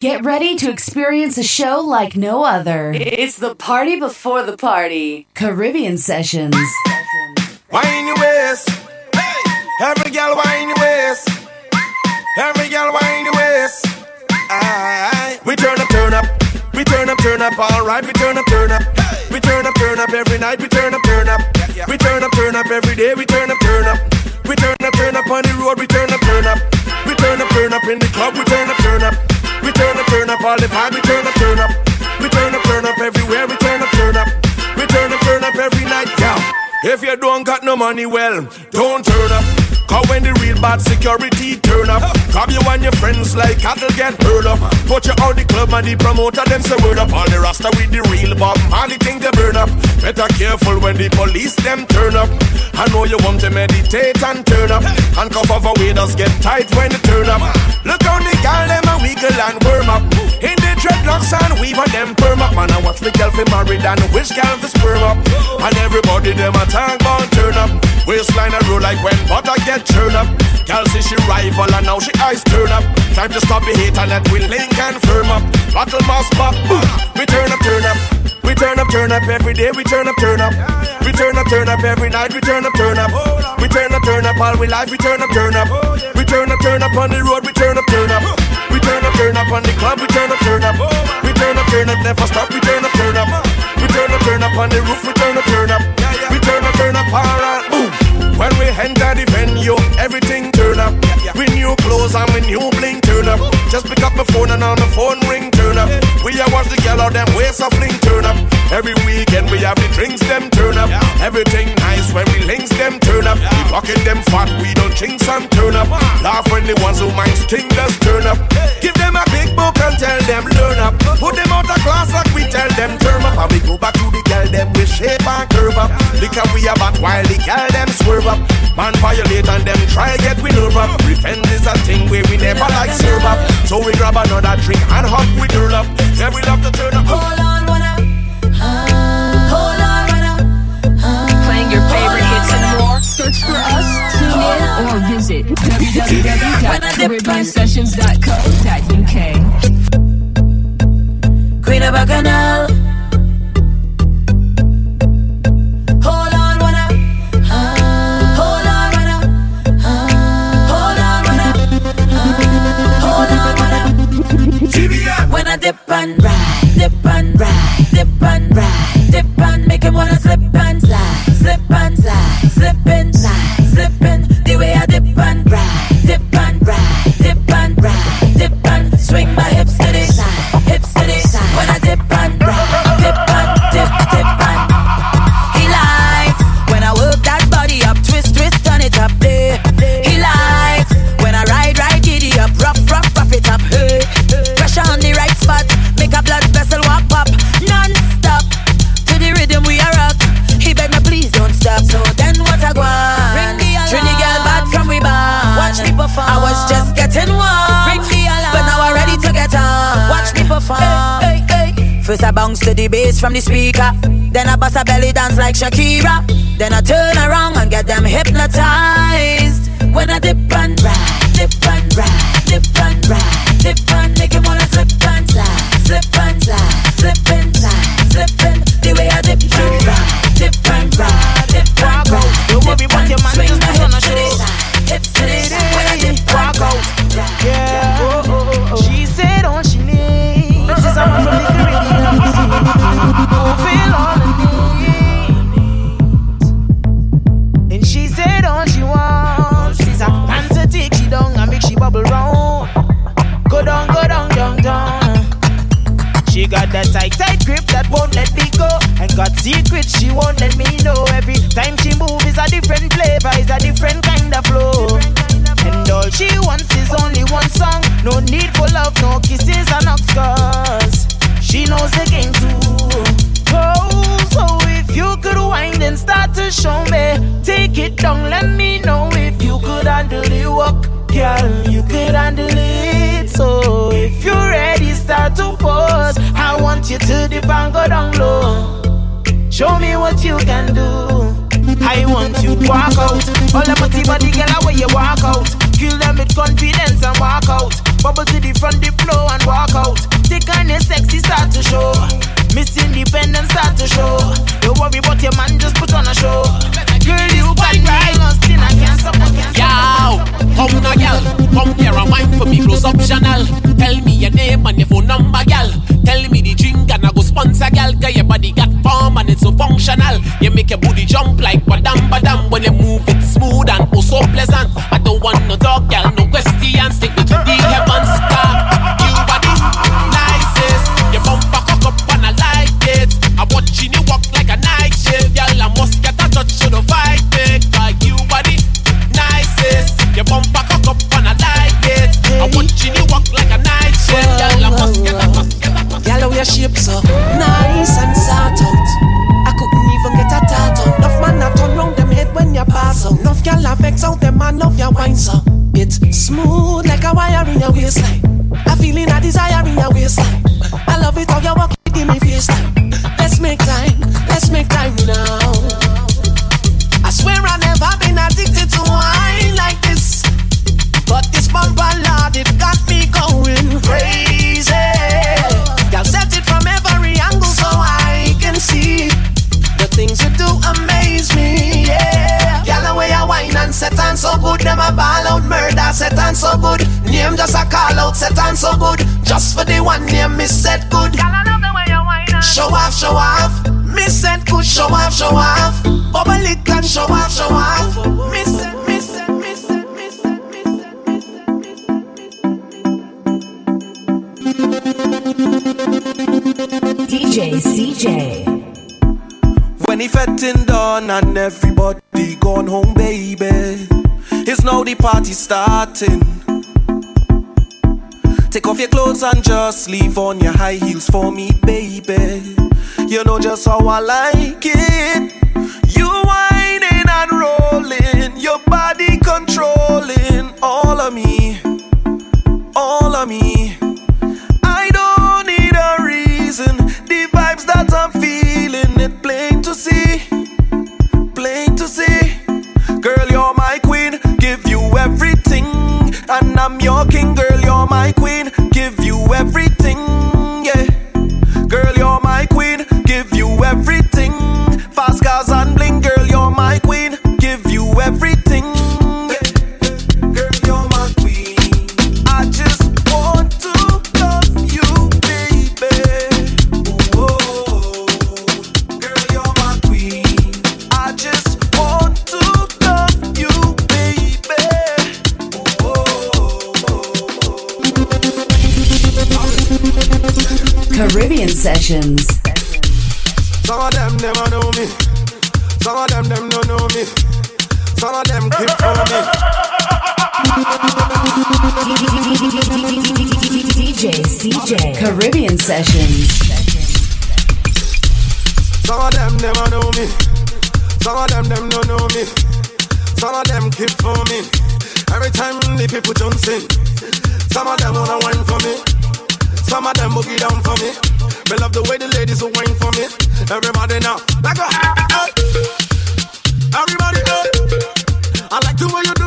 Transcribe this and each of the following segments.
Get ready to experience a show like no other. It's the party before the party. Caribbean Sessions. Wine your waist. Every girl wine your waist. Every girl wine your waist. Aye. We turn up, turn up. We turn up, turn up. All right, we turn up, turn up. We turn up, turn up every night. We turn up, turn up. We turn up, turn up every day. We turn up, turn up. We turn up, turn up on the road. We turn up, turn up. We turn up, turn up in the club. We turn up, up, turn If you don't got no money, well, don't turn up. Cause when the real bad security turn up, grab you and your friends like cattle get hurt up. Put you out the club and the promoter them say word up. All the rasta with the real Bob Marley thing they burn up. Better careful when the police them turn up. I know you want to meditate and turn up. And of a waiters get tight when they turn up. Look on the gal them a wiggle and worm up. In the dreadlocks and weave on them perm up. Man, I watch the girl fi married and wish gal fi sperm up. And everybody them a talk about turn up. Waistline a roll like when butter get churn up. Girl see she rival and now she eyes turn up. Time to stop the hate and let we link and firm up. Battle mass pop, we turn up, turn up. We turn up, turn up every day. We turn up, turn up. We turn up, turn up every night. We turn up, turn up. We turn up, turn up all we life. We turn up, turn up. We turn up, turn up on the road. We turn up, turn up. We turn up, turn up on the club. We turn up, turn up. We turn up, turn up, never stop. We turn up, turn up. We turn up, turn up on the roof. We turn up, turn up. Alright. Boom. When we enter the venue, everything turn up. We new clothes and we new bling turn up. Just pick up my phone and on the phone ring turn up. We a watch the girl out them waist a fling turn up. Every weekend we have the drinks them turn up. Everything nice when we links them turn up. We pocket them fat, we don't chinks and turn up. Uh. Laugh when the ones who mind sting just turn up. Give them a big book and tell them learn up. Put them out of class like we tell them turn up. And we go back to the girl them with shape and curve up. Look how we back while the girl them swerve up. Man violate and them try get we nerve up. Revenge is a thing where we never like serve up. So we grab another drink and hop we turn up. Yeah, we love to turn up. Search for us, tune in, or visit www.caribbeansessions.co.uk. Queen of Bacchanal. Hold on, wanna. Hold on, wanna. Hold on, wanna. Hold on, wanna. When I dip and ride, dip and ride, dip and ride, dip and make him wanna slip and slide, slip and slide, slip and slide, slip slipping. The way I dip and ride, First I bounce to the bass from the speaker. Then I bust a belly dance like Shakira. Then I turn around and get them hypnotized. When I dip and ride, dip and ride, dip and ride, dip and make him wanna slip and slide, slip and slide, slip and slide, slipping. The way I dip and ride, dip and ride, dip and ride, Don't worry about and your man, just my put on hips to the side, hips to the side. When I dip and Walk out. Yeah. She got that tight, tight grip that won't let me go. And got secrets she won't let me know. Every time she moves is a different flavor, is a different kind of flow. And all she wants is only one song. No need for love, no kisses and scars. She knows the game too. Oh, so if you could wind and start to show me, take it down, let me know if you could handle the work, girl. You could handle it. So if you're ready, start to pose. I want you to dip and go down low. Show me what you can do. I want you to walk out. All the pretty body girl, where you walk out. Kill them with confidence and walk out. Bubble to the front, the flow and walk out. Thick and sexy start to show. Miss Independence start to show. Don't worry about your man, just put on a show. Girl, you got me lost in a can't stop. Yo, come now, girl. Come here and wine for me, close optional. Tell me your name and your phone number, girl. Tell me the drink and I go sponsor, girl. Cause your body got form and it's so functional. You make your booty jump like badam badam when you move it smooth and oh so pleasant. I don't want no talk, girl, no questions. Take me to the heavens, car. You the nicest. Your bumper cock up and I like it. I'm watching you walk like a bumper cock up and I like it. I'm watching you walk like a night shift, girl. I must get a touch. Get a. Girl, your shape so nice and sort out. I couldn't even get a tattoo. Enough man a turn round them head when you pass out. Enough girl a vex out them man love your wine so. It's smooth like a wire in your waistline. A feeling a desire in your waistline. I love it how you walk give me face time. Let's make time, let's make time now. Wine and set on so good, them a ball out murder set on so good. Name just a call out set on so good. Just for the one name me set good. Girl, I love the way you whine and Show off, show off. Me said good, show off, show off. Bubble it and show off, show off. Me said, me said, DJ CJ. When he fetting done and everybody gone home, baby. It's now the party starting. Take off your clothes and just leave on your high heels for me, baby. You know just how I like it. You whining and rolling, your body controlling all of me, all of me. That I'm feeling, it plain to see, plain to see. Girl, you're my queen, give you everything, and I'm your king. Girl, you're my queen, Sessions. Some of them never know me. Some of them them don't know me. Some of them keep for me. DJ CJ. Caribbean Sessions. Some of them never know me. Some of them them don't know me. Some of them keep for me. Every time the people jump in, some of them wanna wine for me. Some of them boogie down for me. Me love the way the ladies will wine for me. Everybody now, like a hey. Everybody, hey. I like the way you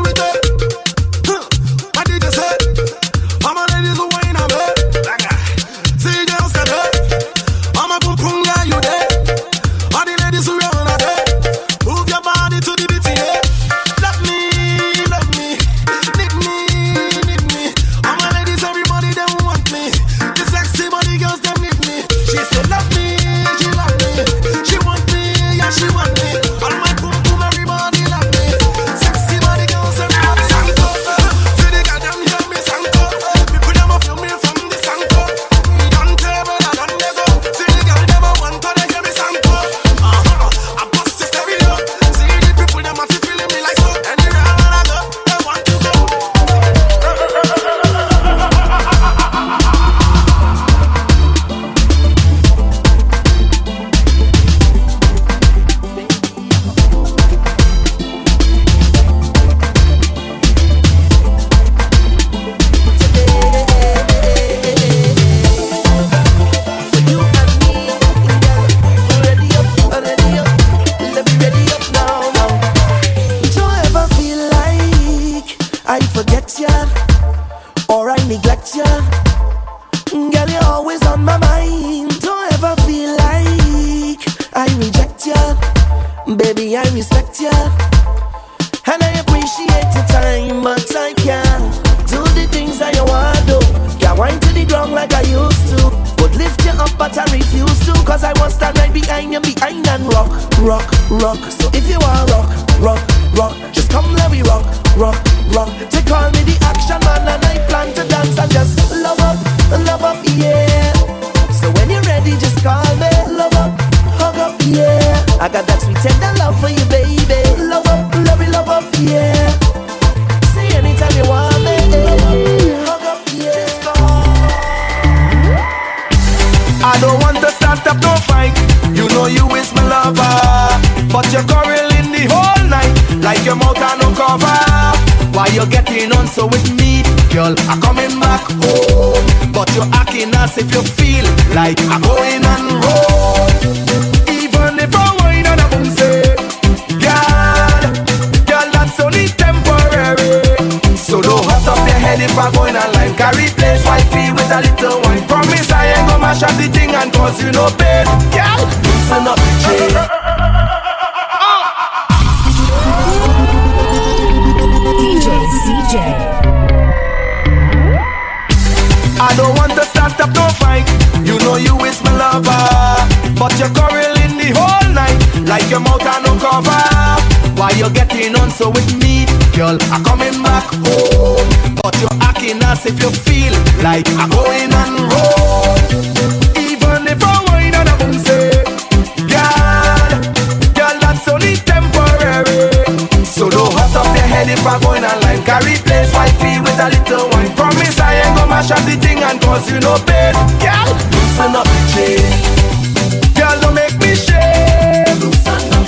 me rock, rock, rock. Take call me the action man, and I plan to dance and just love up, love up, yeah. So when you're ready, just call me, love up, hug up, yeah. I got that sweet tender love for you, baby. Love up, love love up, yeah. Cover. Why you getting on so with me, girl? I'm coming back home, but you're acting as if you feel like I'm going on road. Even if I whine and I boom say, girl, girl, that's only temporary. So don't hot up your head if I'm going on line. Carry place wifey with a little wine. Promise I ain't gonna mash up the thing and cause you no pain. Girl, loosen up the I don't want to start up no fight. You know you is my lover, but you're quarreling the whole night like your mouth on no cover. Why you getting on so with me, girl? I'm coming back home, but you're acting as if you feel like I'm going on road. Even if I and I girl, girl, that's only temporary. So don't hot up your head if I'm going. Carry with a little wine. Promise I ain't gonna mash up the thing and cause you no pain. Girl, loosen up the chain. Girl, don't make me shame.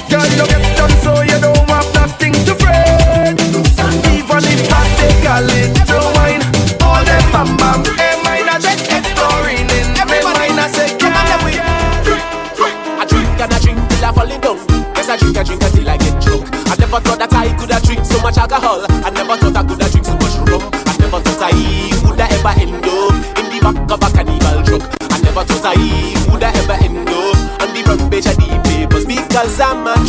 Girl, you get done so you don't have nothing to fret. Even if I take a little wine, all them bam bam, hey, mine are just exploring in me mind. I say, come on, we. I drink and I drink till I fall in down. Yes, I drink, I drink until I get drunk. I never thought because I'm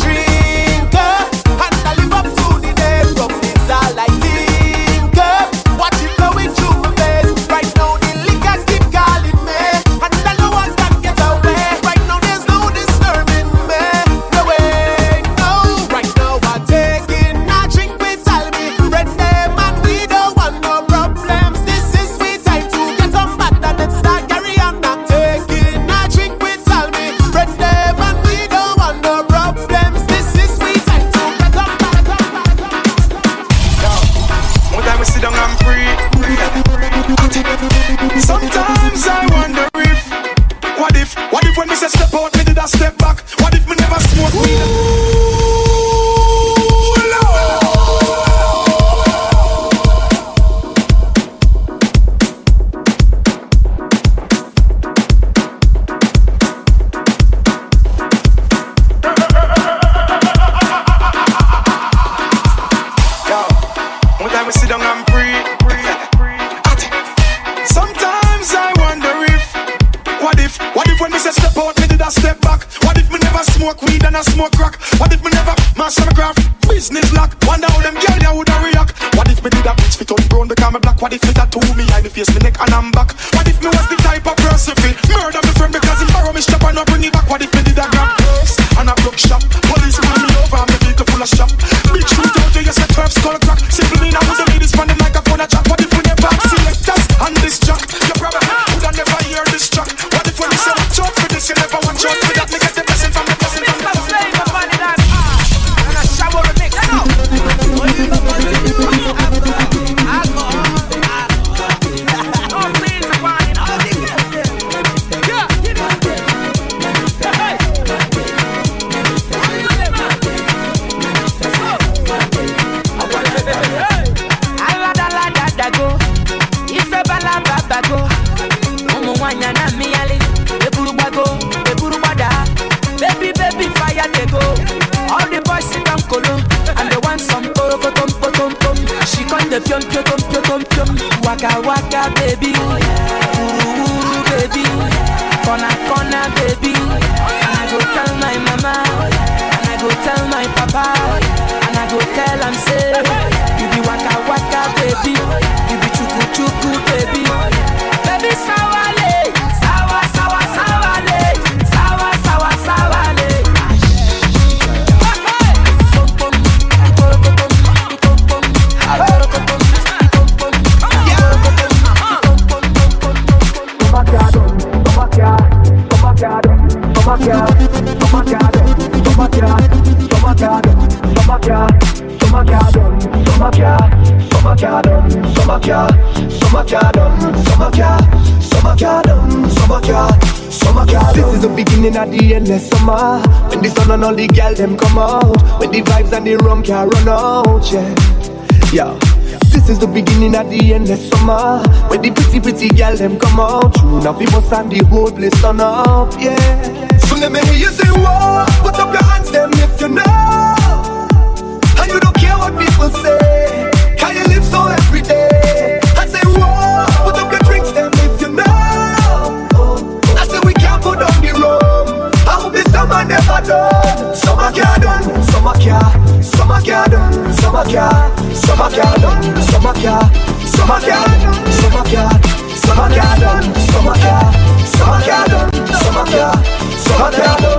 master my craft? Business lock. Wonder how them girl ya woulda react. What if me did a bitch fit on brown become me black? What if me tattoo me eye me face me neck and I'm back? What if me was the type of person fit murder me friend because he borrow me strap and not bring it back? What if me did a grab drugs and a block shop? Police pull me over and me vehicle full of shop. Bitch shoot out you, you say turf skull crack. Simple me now with the ladies from the microphone a chat. What if we never selectors and this jack? You probably woulda never hear this track. What if when we say watch for this, you never watch out the beginning of the endless summer. When the sun and all the girl them come out. When the vibes and the rum can run out, yeah. Yeah. This is the beginning of the endless summer. When the pretty, pretty girl them come out. True, now people stand the whole place turn up, yeah. So let me hear you say, whoa. Put up your hands, them if you know. Summer can't. Summer done. Summer can't. Summer can't. Summer can't. Summer done. Summer can't. Summer done. Summer can't. Summer done. Summer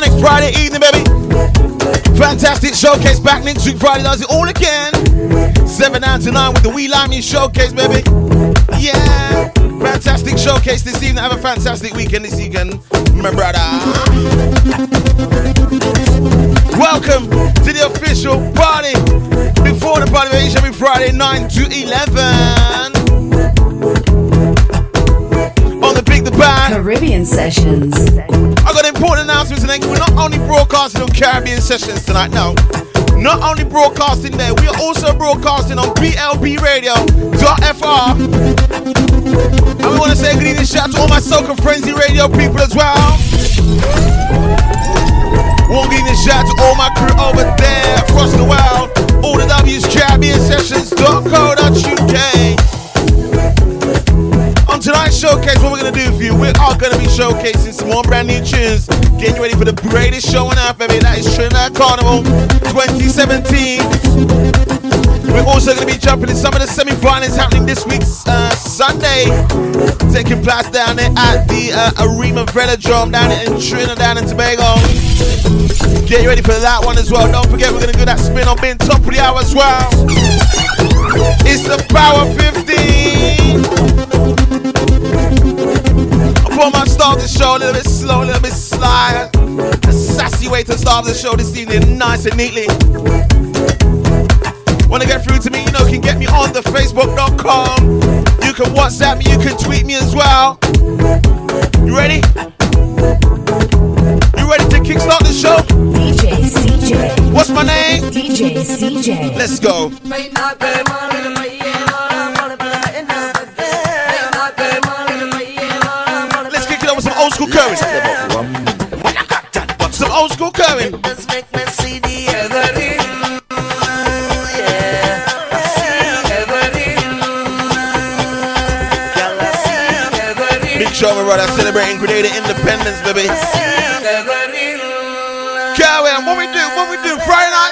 Sonic Friday evening, baby. Fantastic showcase back next week Friday, does it all again. 7 9 to 9 with the We Like Me showcase, baby. Yeah. Fantastic showcase this evening. Have a fantastic weekend this weekend, my brother. Welcome to the official party. Before the party, each every Friday, 9 to 11. On the Big the Band. Caribbean Sessions. Announcements tonight. We're not only broadcasting on Caribbean Sessions tonight, no. Not only broadcasting there, we are also broadcasting on BLB Radio.fr. And we want to say good evening, shout out to all my Soca Frenzy Radio people as well. One good evening, shout out to all my crew over there across the world. All the W's, Caribbean Sessions.co.uk. On tonight's showcase, what we're gonna do for you, we are gonna be showcasing some more brand new tunes, getting ready for the greatest show on earth, baby. That is Trinidad Carnival 2017. We're also gonna be jumping in some of the semi-finals happening this week, uh, Sunday, taking place down there at the uh, Arima Velodrome down in Trinidad and Tobago. Get ready for that one as well. Don't forget, we're gonna do that spin on being top of the hour as well. It's the Power 15. I Before I start the show, a little bit slow, a little bit sly. A sassy way to start the show this evening, nice and neatly. Wanna get through to me, you know, you can get me on the Facebook.com. You can WhatsApp me, you can tweet me as well. You ready? You ready to kickstart the show? DJ CJ. What's my name? DJ CJ. Let's go. Let's kick it up with some old school current. Brother. Celebrating Grenada independence, baby. Kevin, what we do? What we do? Friday night,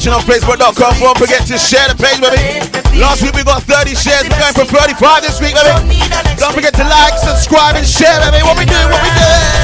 watching on Facebook.com, don't forget to share the page, baby. Last week we got 30 shares. We're going for 35 this week, baby. Don't forget to like, subscribe, and share, baby. What we do? What we do?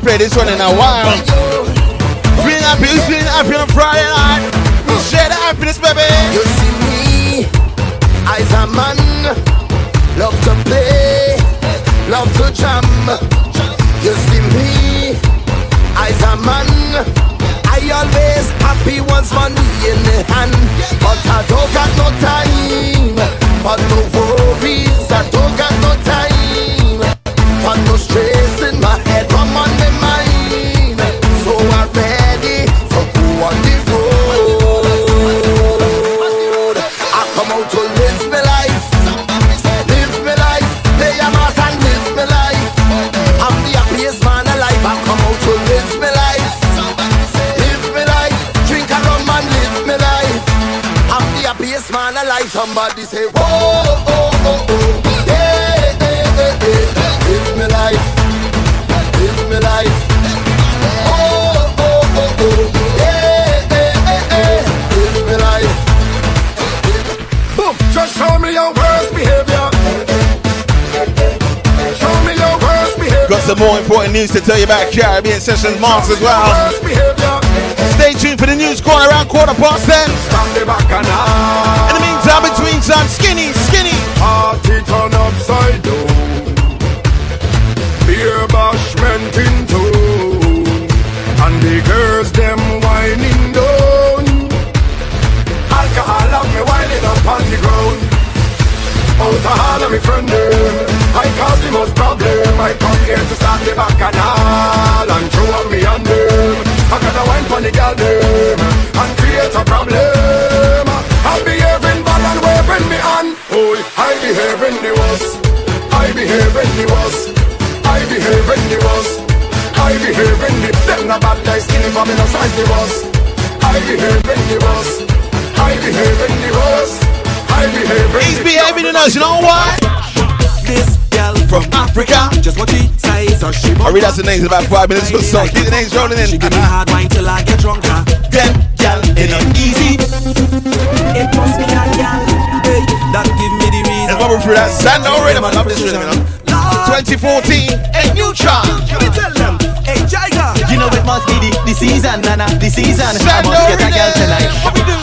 Ain't played this one in a while. Feeling happy, feeling happy on Friday night? Share the happiness, baby. You see me, I's a man, love to play, love to jam. You see me, I's a man, I always happy once money in the hand, but I don't got no time some more important news to tell you about Caribbean Sessions Mas as well. Stay tuned for the news corner around quarter past ten. In the meantime, between time, skinny, skinny. Party turn upside down. Out of all of me friend. I cause the most problem. I come here to start the back and all. And throw up me them. I gotta wine for the girl them. And create a problem. I'm behaving bad and waving me on. Oh, I behave in the worst. I behave in the worst. I behave in the worst. I behave in the Them not bad guys skinny for me no size the worst. I behave in the worst. I behave in the worst. I behave in He's behaving in us, you know why? This gal from Africa, just what she says or she I read out the names in about five minutes or so. Keep the names rolling in. She give me hard wine till I get drunker. Them gal, it ain't easy. It must be a girl, hey, that give me the reason. Let's bubble through that Sando rhythm. I love this rhythm, you know. 2014, a new chart. Let me tell them, hey, Jaiga. You know it must be the, the season, Nana, the season. I Sando must get a rhythm. girl tonight. What we do?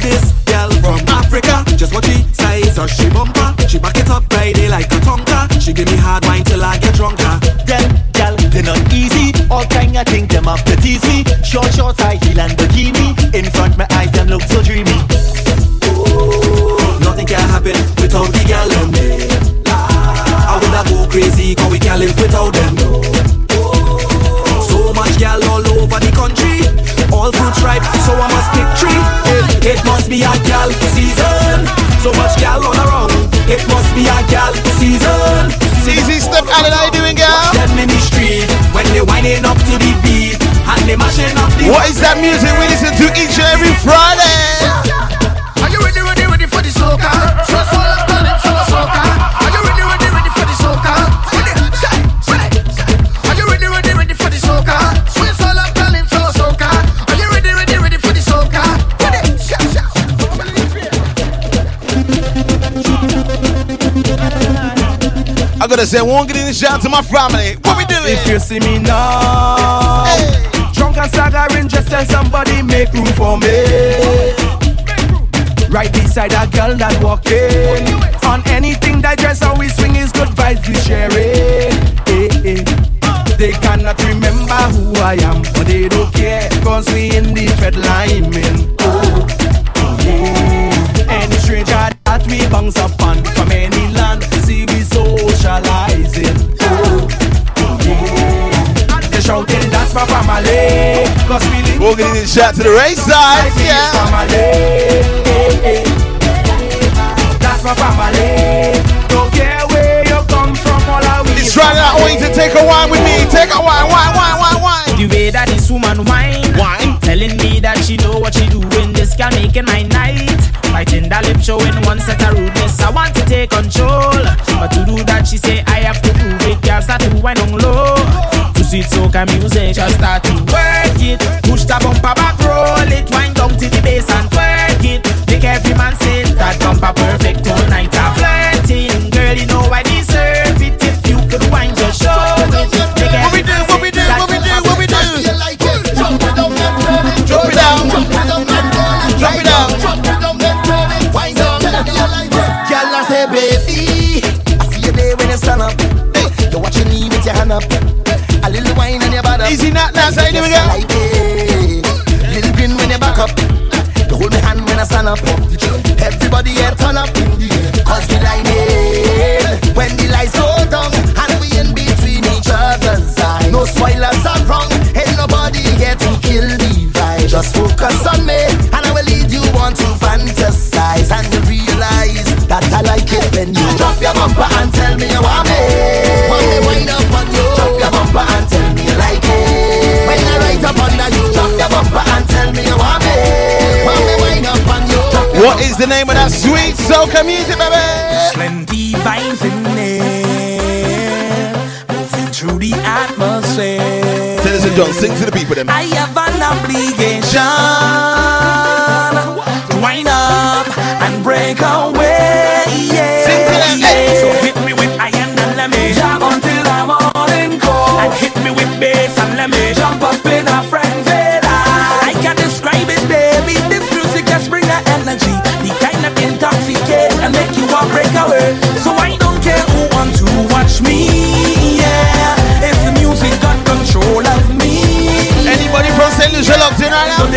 This girl from Africa. Just what the size of she bumper. She back it up Friday like a tonka. She give me hard wine till I get drunker. Them girl, they not easy. All kind of thing them have to tease me. Short shorts, high heel and bikini. In front my eyes them look so dreamy. Ooh, nothing can happen without the girl me. I woulda go crazy 'cause we can't live without them. Be a gal season. So much gal on around. It must be a gal season. Easy step, Alan. How you doing, girl? Them in the street when they winding up to the beat and they mashing up the. What is that music we listen to each and every Friday? I gotta say, one the shout to my family. What we doing? If you see me now, drunk and staggering, just tell somebody make room for me. Right beside a girl that walking on anything that dress how we swing is good vibes we sharing. Eh, eh. They cannot remember who I am, but they don't care cause we in the fed line. Oh, yeah. Any stranger that we bounce upon from any land, see we socializing. Yeah. They shouting that's my family, cause we live We're getting in the shout to the race side. Yeah. family. That's my family. Don't care where you come from, all I will. It's Friday night. I want you to take a wine with me. Take a wine, wine, wine, wine, wine. The way that this woman whine, Wine. telling me that she know what she doing. This can make it my night. That lip, showing one set of rudeness. I want to take control, but to do that, she say I have to prove it. Girl start to whine on low. To sweet soca music, just start to work it. Push the bumper back, roll it, wind down to the bass and twerk it. Make every man say that bumper perfect tonight. I'm flirting, girl, you know I up. A little wine on your bottom. Easy not now. How you doing, girl? Like it. Little grin when you back up. You hold my hand when I stand up. Everybody here turn up. Cause we line it. When the lights go down and we in between each other's eyes. No spoilers are wrong. Ain't nobody here to kill the vibe. Just focus on me and I will lead you on to fantasize. And you realize that I like it when you drop your bumper and tell me you want me. Want What is the name of that sweet soca music, baby? Plenty vibes in there, moving through the atmosphere. Dennis and John, sing to the people, them. I have an obligation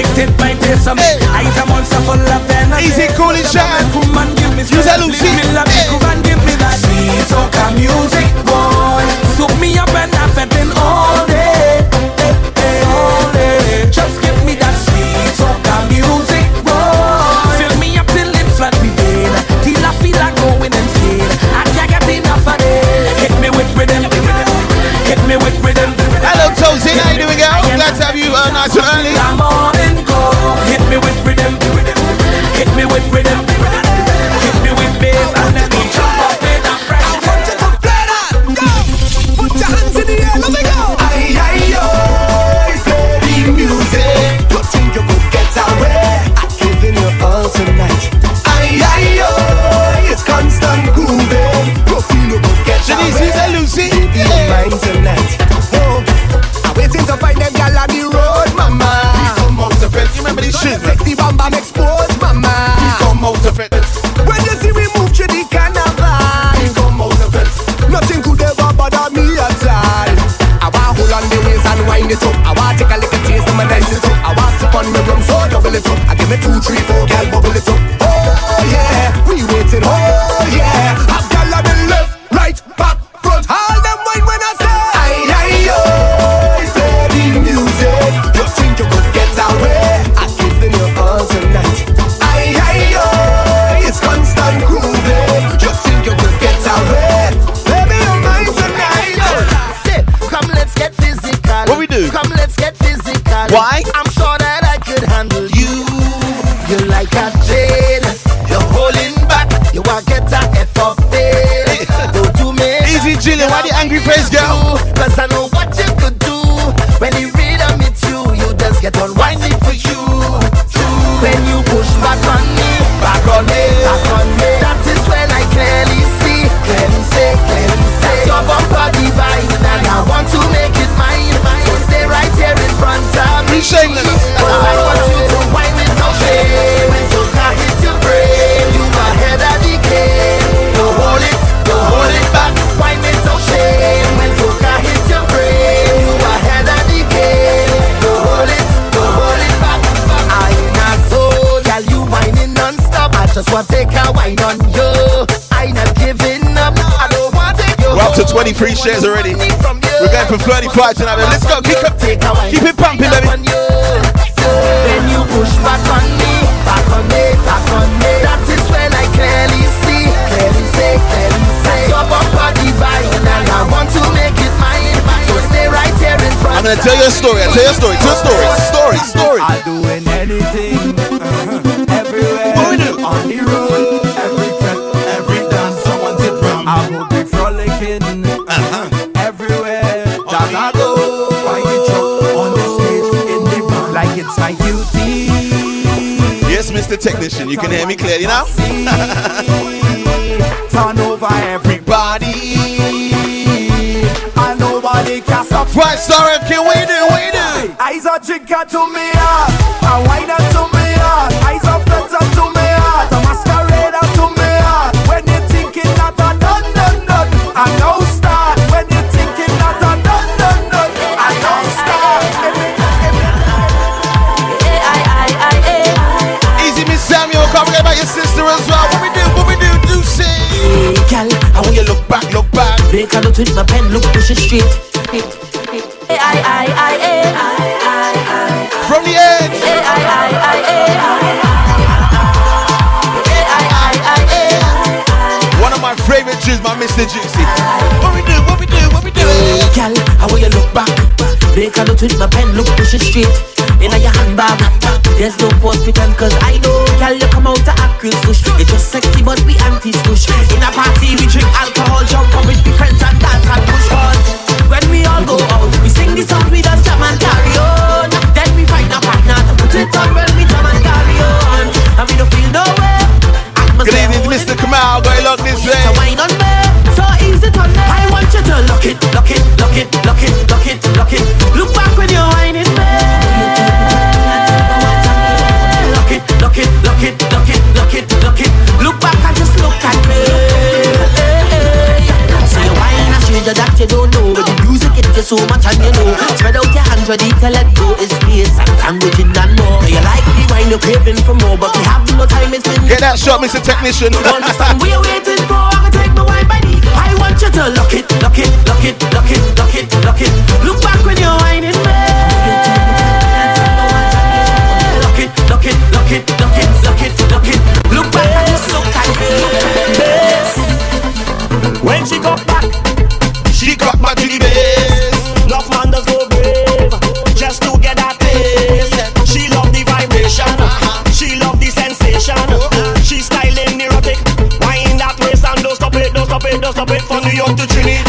in right now? So dictate my pace of me. I am monster full of energy. Easy, cool, and. Come and give me a strength, leave me love, Hey. come and give me that sweet soca music, boy. Soak me up and with two, three, four, We're up to 23 shares already. We're going for 35 tonight. baby. Let's go. Keep it, keep it pumping, baby. Then you push back on me, back on me, back on me. That is when I clearly see, clearly say, clearly say. Top up body divine, and I want to make it mine. So stay right here in front. I'm gonna tell you a story. I'll tell you a story. Two stories. Story, story. I'm doing anything, uh-huh, everywhere, on the road, every fret, every dance, someone to drum. I will be frolicking, duty? Yes, Mr. Technician, you can hear me clearly now. Turn over everybody, and nobody can stop. Right, sorry, can we do? We do. Eyes are drinker to me heart, look back. A note with my pen, look push it straight. I, I, I, I, I, From the edge. I, I, I, I, One of my favorite tunes, my Mr. Juicy. What we do? What we do? What we do? Gal, I want you look back. Break a note with my pen, look push it straight. In your handbag, there's no false pretend, cause I know, gal, you come out to act real push. You're just sexy, but we anti-squish. In don't know. With the music, it gets so much and you know. Spread out your hands ready to let go. It's space and it and more. You like the wine, you're craving for more, but we have no time. It's been Get that shot, Mr. Technician. Understand we're waiting for I can take my wine by the I want you to look it, look it, look it, look it, look it, look it Look back when you're whining me to the base. Man does go brave just to get that taste. She love the vibration, she love the sensation. She styling erotic, wind that waist and don't stop it, don't stop it, don't stop it. From New York to Trini,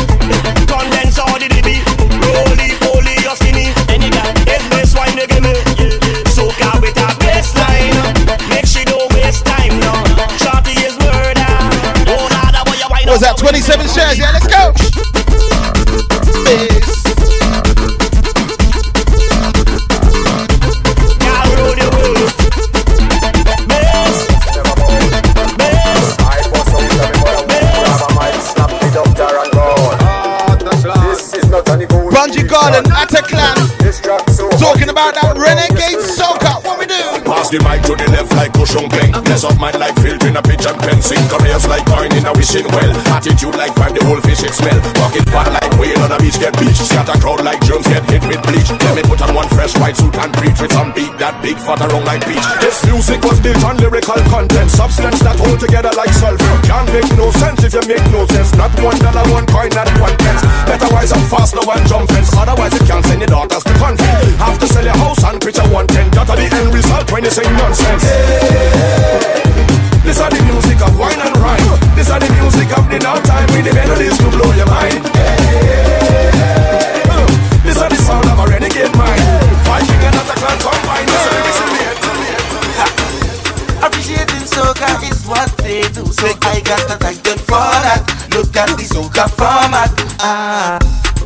condense all the DB, roly poly or skinny. Any guy, if this wine you give me, soak with a baseline. Make she don't waste time now. Shorty is murder. Oh Lord, boy you wine What was that? 27 shares. Yeah, let's go. The mic to the left like cushion bang. Mess up mind like filter in a pitch and pen. Sink careers like coin in a wishing well. Attitude like five, the whole fish it smell. Pocket fat like whale on a beach get beach. Scatter crowd like germs get hit with bleach. Let me put on one fresh white suit and preach with some beat that big fat around like peach. This music was built on lyrical content. Substance that hold together like sulfur. Can't make no sense if you make no sense. Not one dollar, one coin, not one pence. Better wise up fast, no one jump fence. Otherwise it can't send your daughters to country. Have to sell your house and picture one ten. Gotta the end result when you say nonsense. hey, This are the music At the soca format. Ah.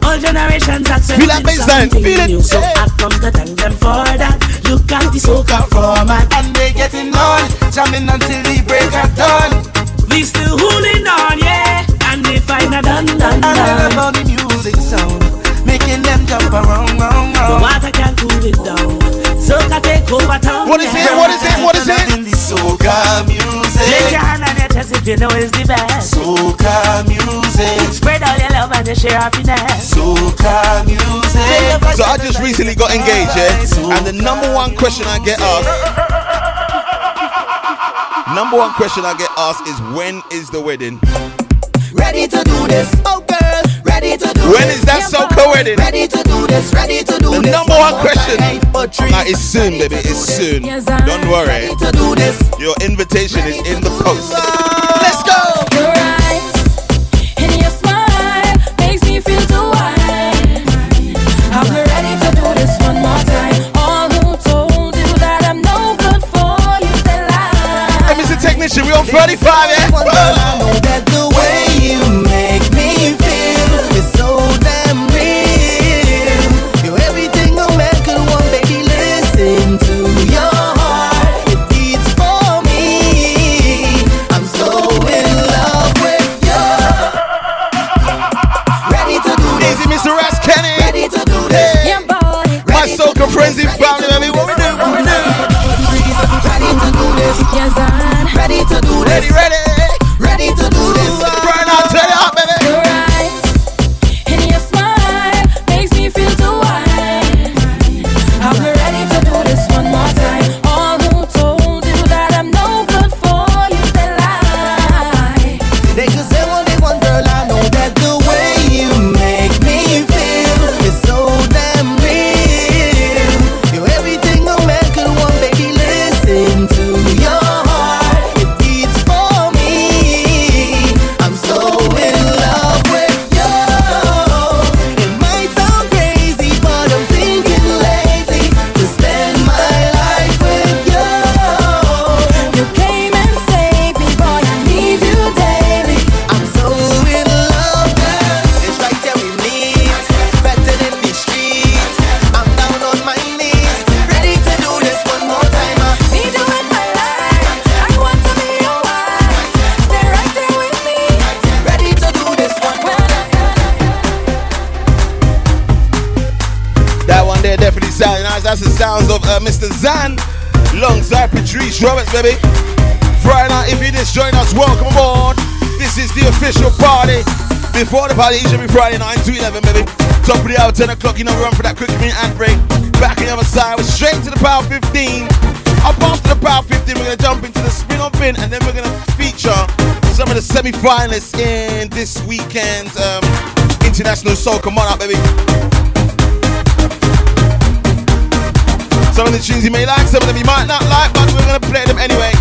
All generations accept Feel that something feel it, new, so I come to thank them for that. Look at the soca format, and they getting on, jamming until the break of dawn. We still holding on, yeah, and they find a done done love done. about the music sound, making them jump around, round, The round. water can't cool it down. Soca take over town. What is it? What is it? What is it? In the soca music. You know it's the best. Soca music. Spread all your love and your share happiness. Soca music. So I just recently got engaged, yeah? And the number one question I get asked. Number one question I get asked is when is the wedding? Ready to do this, oh When is that soca wedding? Ready to do this. Ready to do The this. number one question. Now it's soon, baby. It's soon. Don't worry. To do this. Your invitation is in the post. Let's go. Eyes and your smile Before the party, each every Friday, 9 to 11, baby. Top of the hour, 10 o'clock, you know, run for that quick minute ad break. Back on the other side, we're straight to the Power 15. Up after the Power 15, we're going to jump into the spin on pin, and then we're going to feature some of the semi finalists in this weekend's um, International Soul. Come on up, baby. Some of the tunes you may like, some of them you might not like, but we're gonna play them anyway.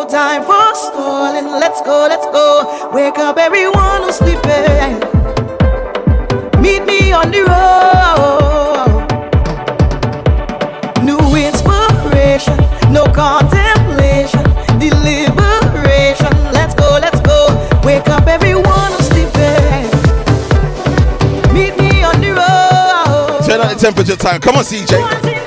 No time for stalling. Let's go, let's go. Wake up everyone who's sleeping. Meet me on the road. New inspiration, no contemplation. Deliberation. Let's go, let's go. Wake up everyone who's sleeping. Meet me on the road. Turn on the temperature time. Come on, CJ.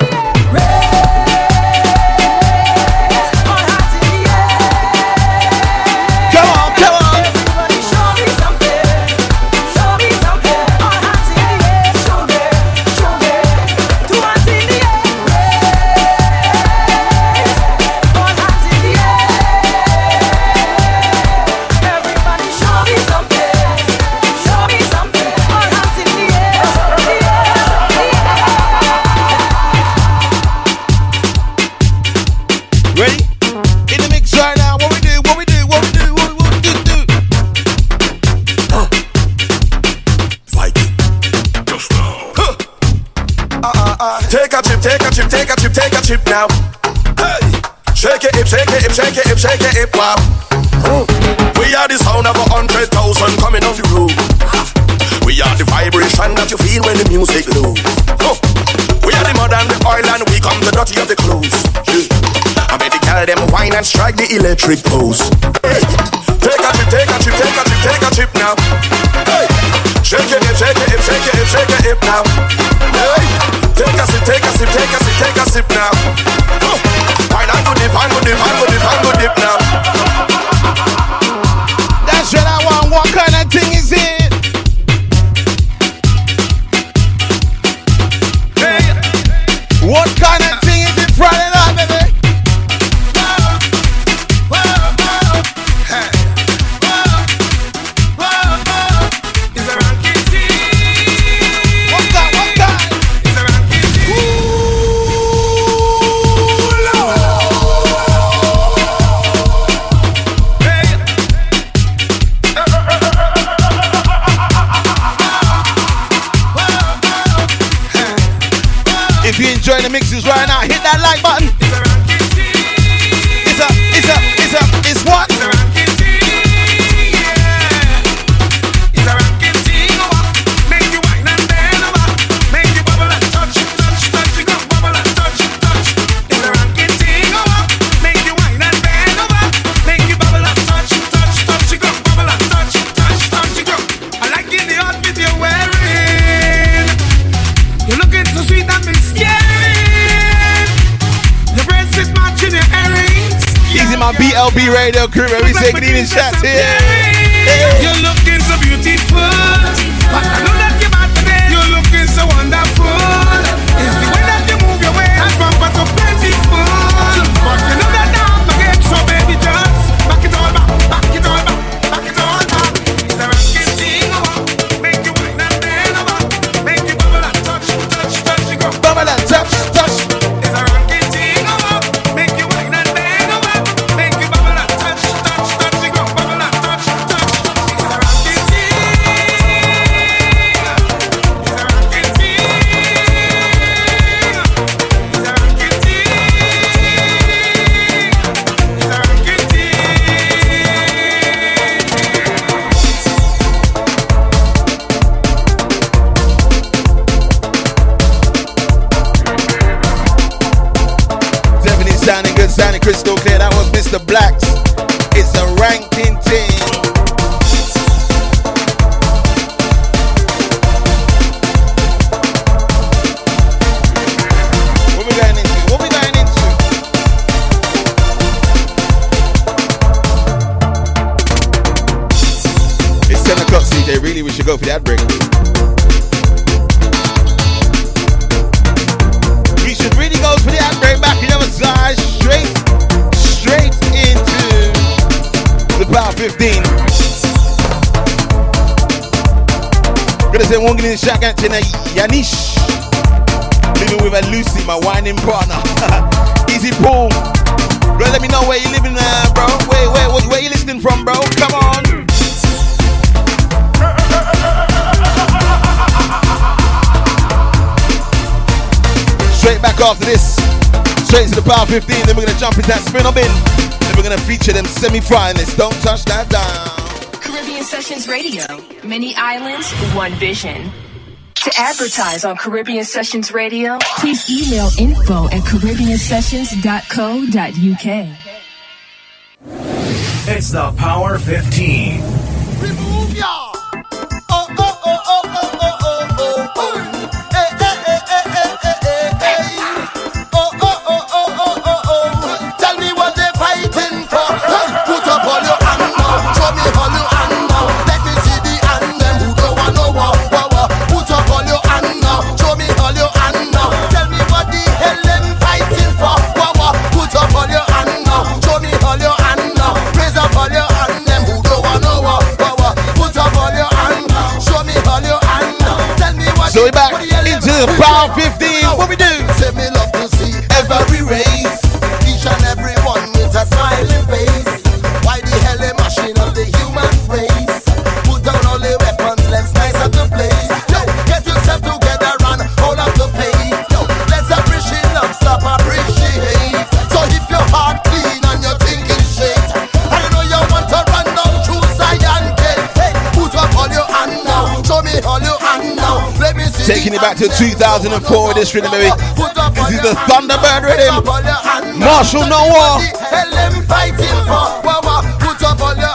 trip now. Hey, shake it, hip, shake it, hip, shake it, hip, shake it, hip, wow. We are the sound of a hundred thousand coming off the road. We are the vibration that you feel when the music low. We are the mud and the oil and we come the dirty of the clothes. I bet the girl them wine and strike the electric pose. Hey. Take a trip, take a trip, take a trip, take a trip now. Hey. Shake it, hip, shake it, hip, shake it, hip, shake it, hip now. Take a sip, take a sip, take a sip, take a sip now. Wine on go dip, on go dip, and go dip, and go dip now. radio crew, man. We say good evening, shots here. Many islands, one vision. To advertise on Caribbean Sessions Radio, please email info at caribbeansessions.co.uk. It's the Power 15. back to 2004 this rhythm, baby. This is the Thunderbird rhythm. Marshall Noah. Hell, I'm fighting for. Put up all your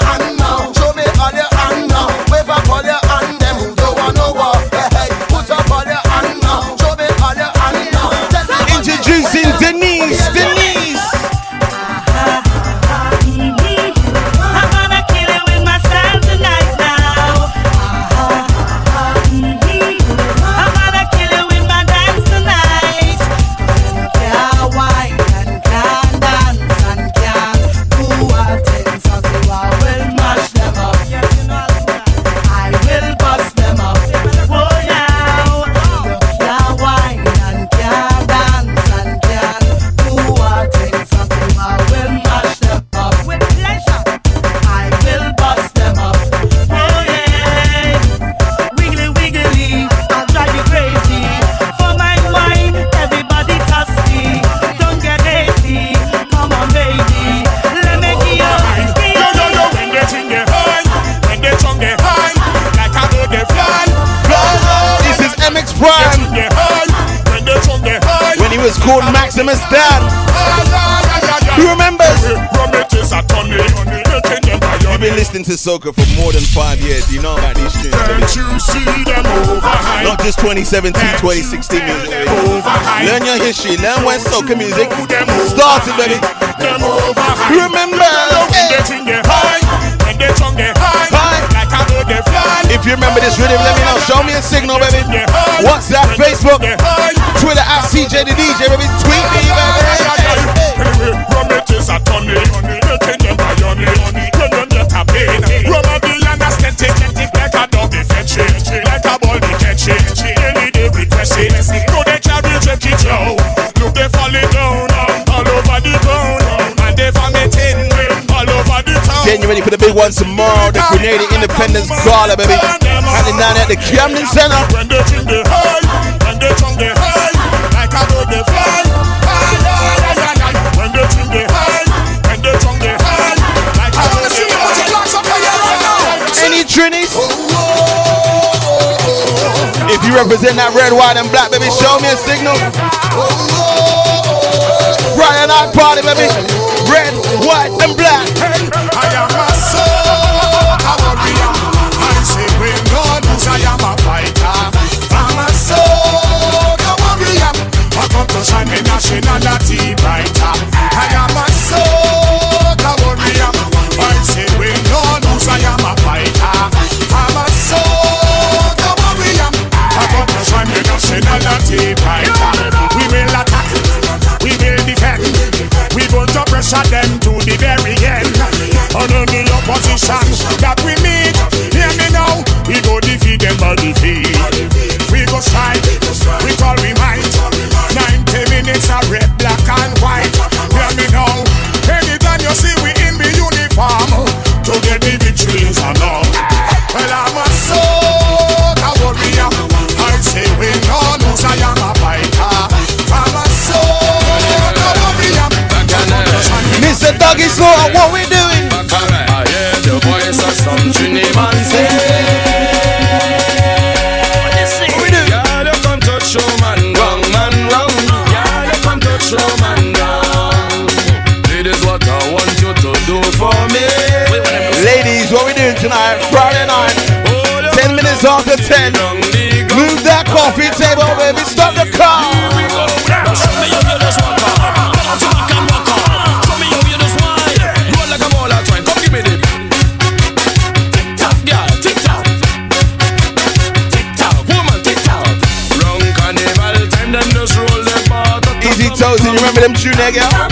Soca for more than five years. You know about these tunes. Not just 2017, 2016 music. Learn your history. Learn when Soca music started, baby. Remember, eh, if you remember this rhythm, let me know. Show me a signal, baby. What's that? Facebook, Twitter at CJ the DJ, baby. Tweet me, baby. Rum it is a. a dog they fetch it, like a ball they catch it. Any day we press it, no they try check it out. Look they falling down um, all over the ground and they vomiting um, all over the town. Getting ready for the big one tomorrow, the Grenada Independence Gala, baby. Handing down at the Camden Center. When they bring the high, when they tongue the high, like a dog they fly. If you represent that red, white, and black, baby, show me a signal. Brian Hot Party, baby. Red, white, and black. I am a soldier, warrior. I say we know this, I am a fighter. I'm a soul, a warrior. I come to shine Feel them tune there, girl.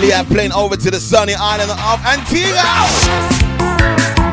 Leah playing over to the sunny island of Antigua.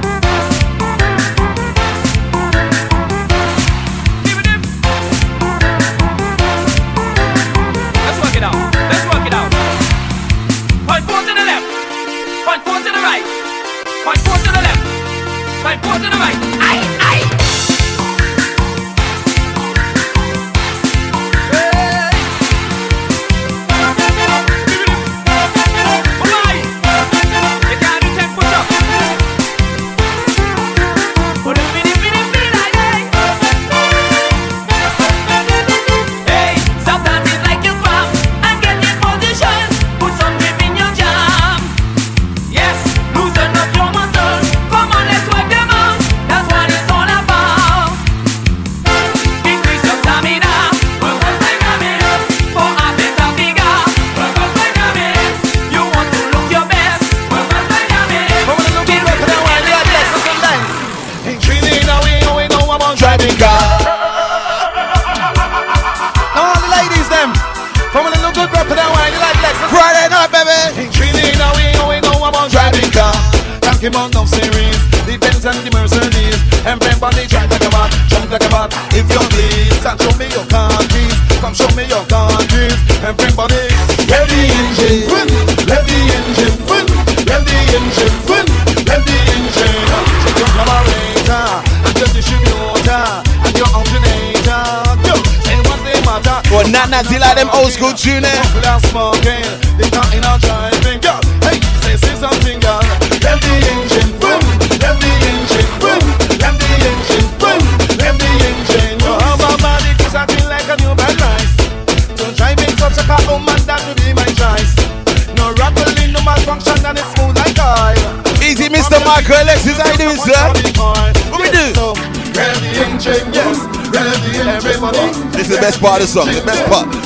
part of the song, the best part.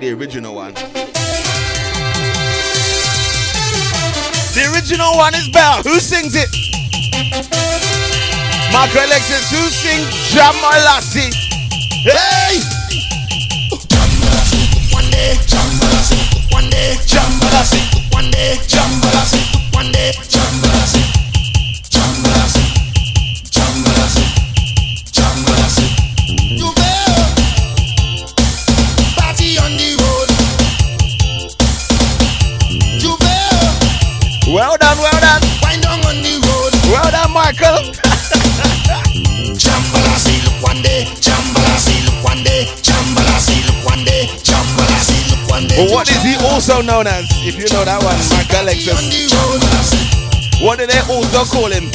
like the original one. The original one is better. Who sings it? Marco Alexis, who sings Jamalasi? Hey! Jamalasi, one day, Jamalasi, one day, Jamalasi, one day, Jamalasi. Also known as? If you know that one, Michael Alexis. What do they also call him?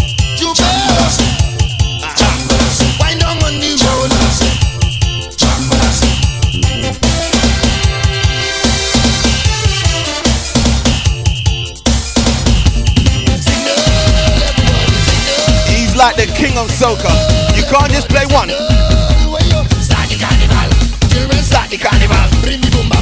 He's like the king of soca. You can't just play one. Start the carnival. Start the carnival.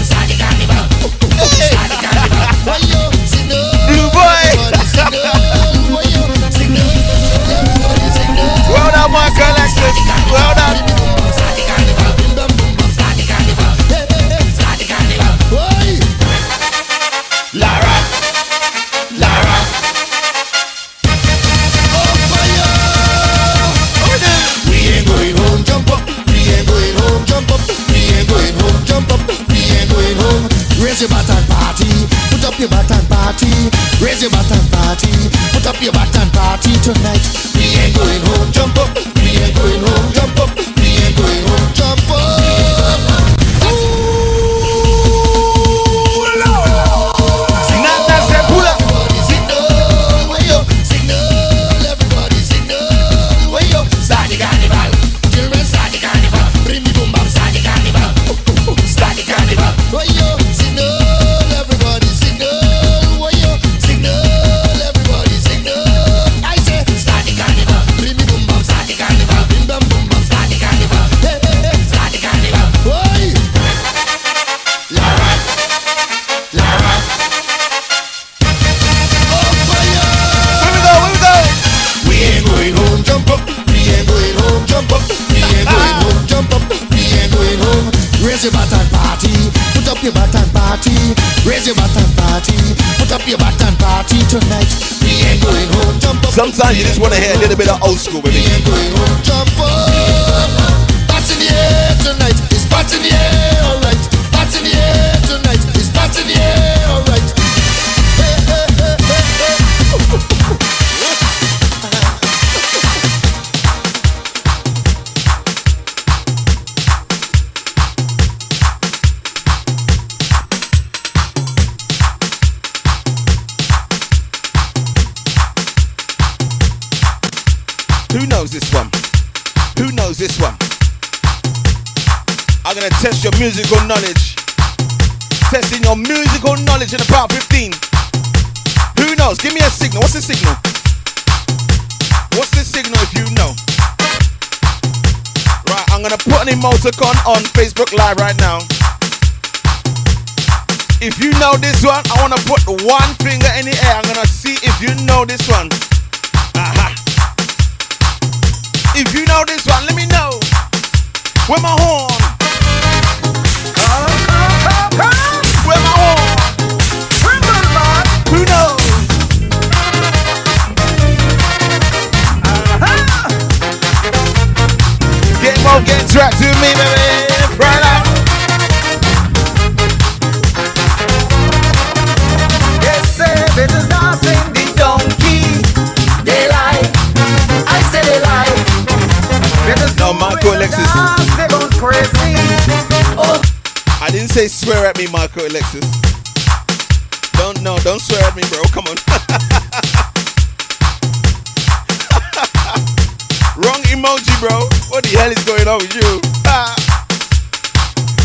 Your and party. Put up your and party. Raise your and party. Put up your and party tonight. We ain't going home, jump up. Your and party. Put up your and party tonight. We ain't going home, jump up. Sometimes you just want to hear a little bit of old school, We baby. ain't going home, jump up. In the air tonight. It's in the air, musical knowledge. Testing your musical knowledge in about 15. Who knows? Give me a signal. What's the signal? What's the signal if you know? Right, I'm gonna put an emoticon on Facebook Live right now. If you know this one, I wanna put one finger in the air. I'm gonna see if you know this one. Aha. If you know this one, let me know. Where my horn? Get more, get trapped to me, baby. Right out. They say that is dancing the donkey. They lie. I say they lie. No, Marco Alexis. They crazy. Oh, I didn't say swear at me, Marco Alexis. Don't no, don't swear at me, bro. Come on. Wrong emoji, bro. What the hell is going on with you? Ah.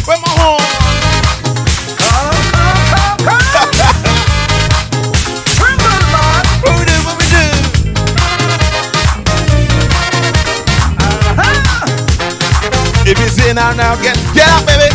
Where my horn? If you're sitting out now, get get up, baby.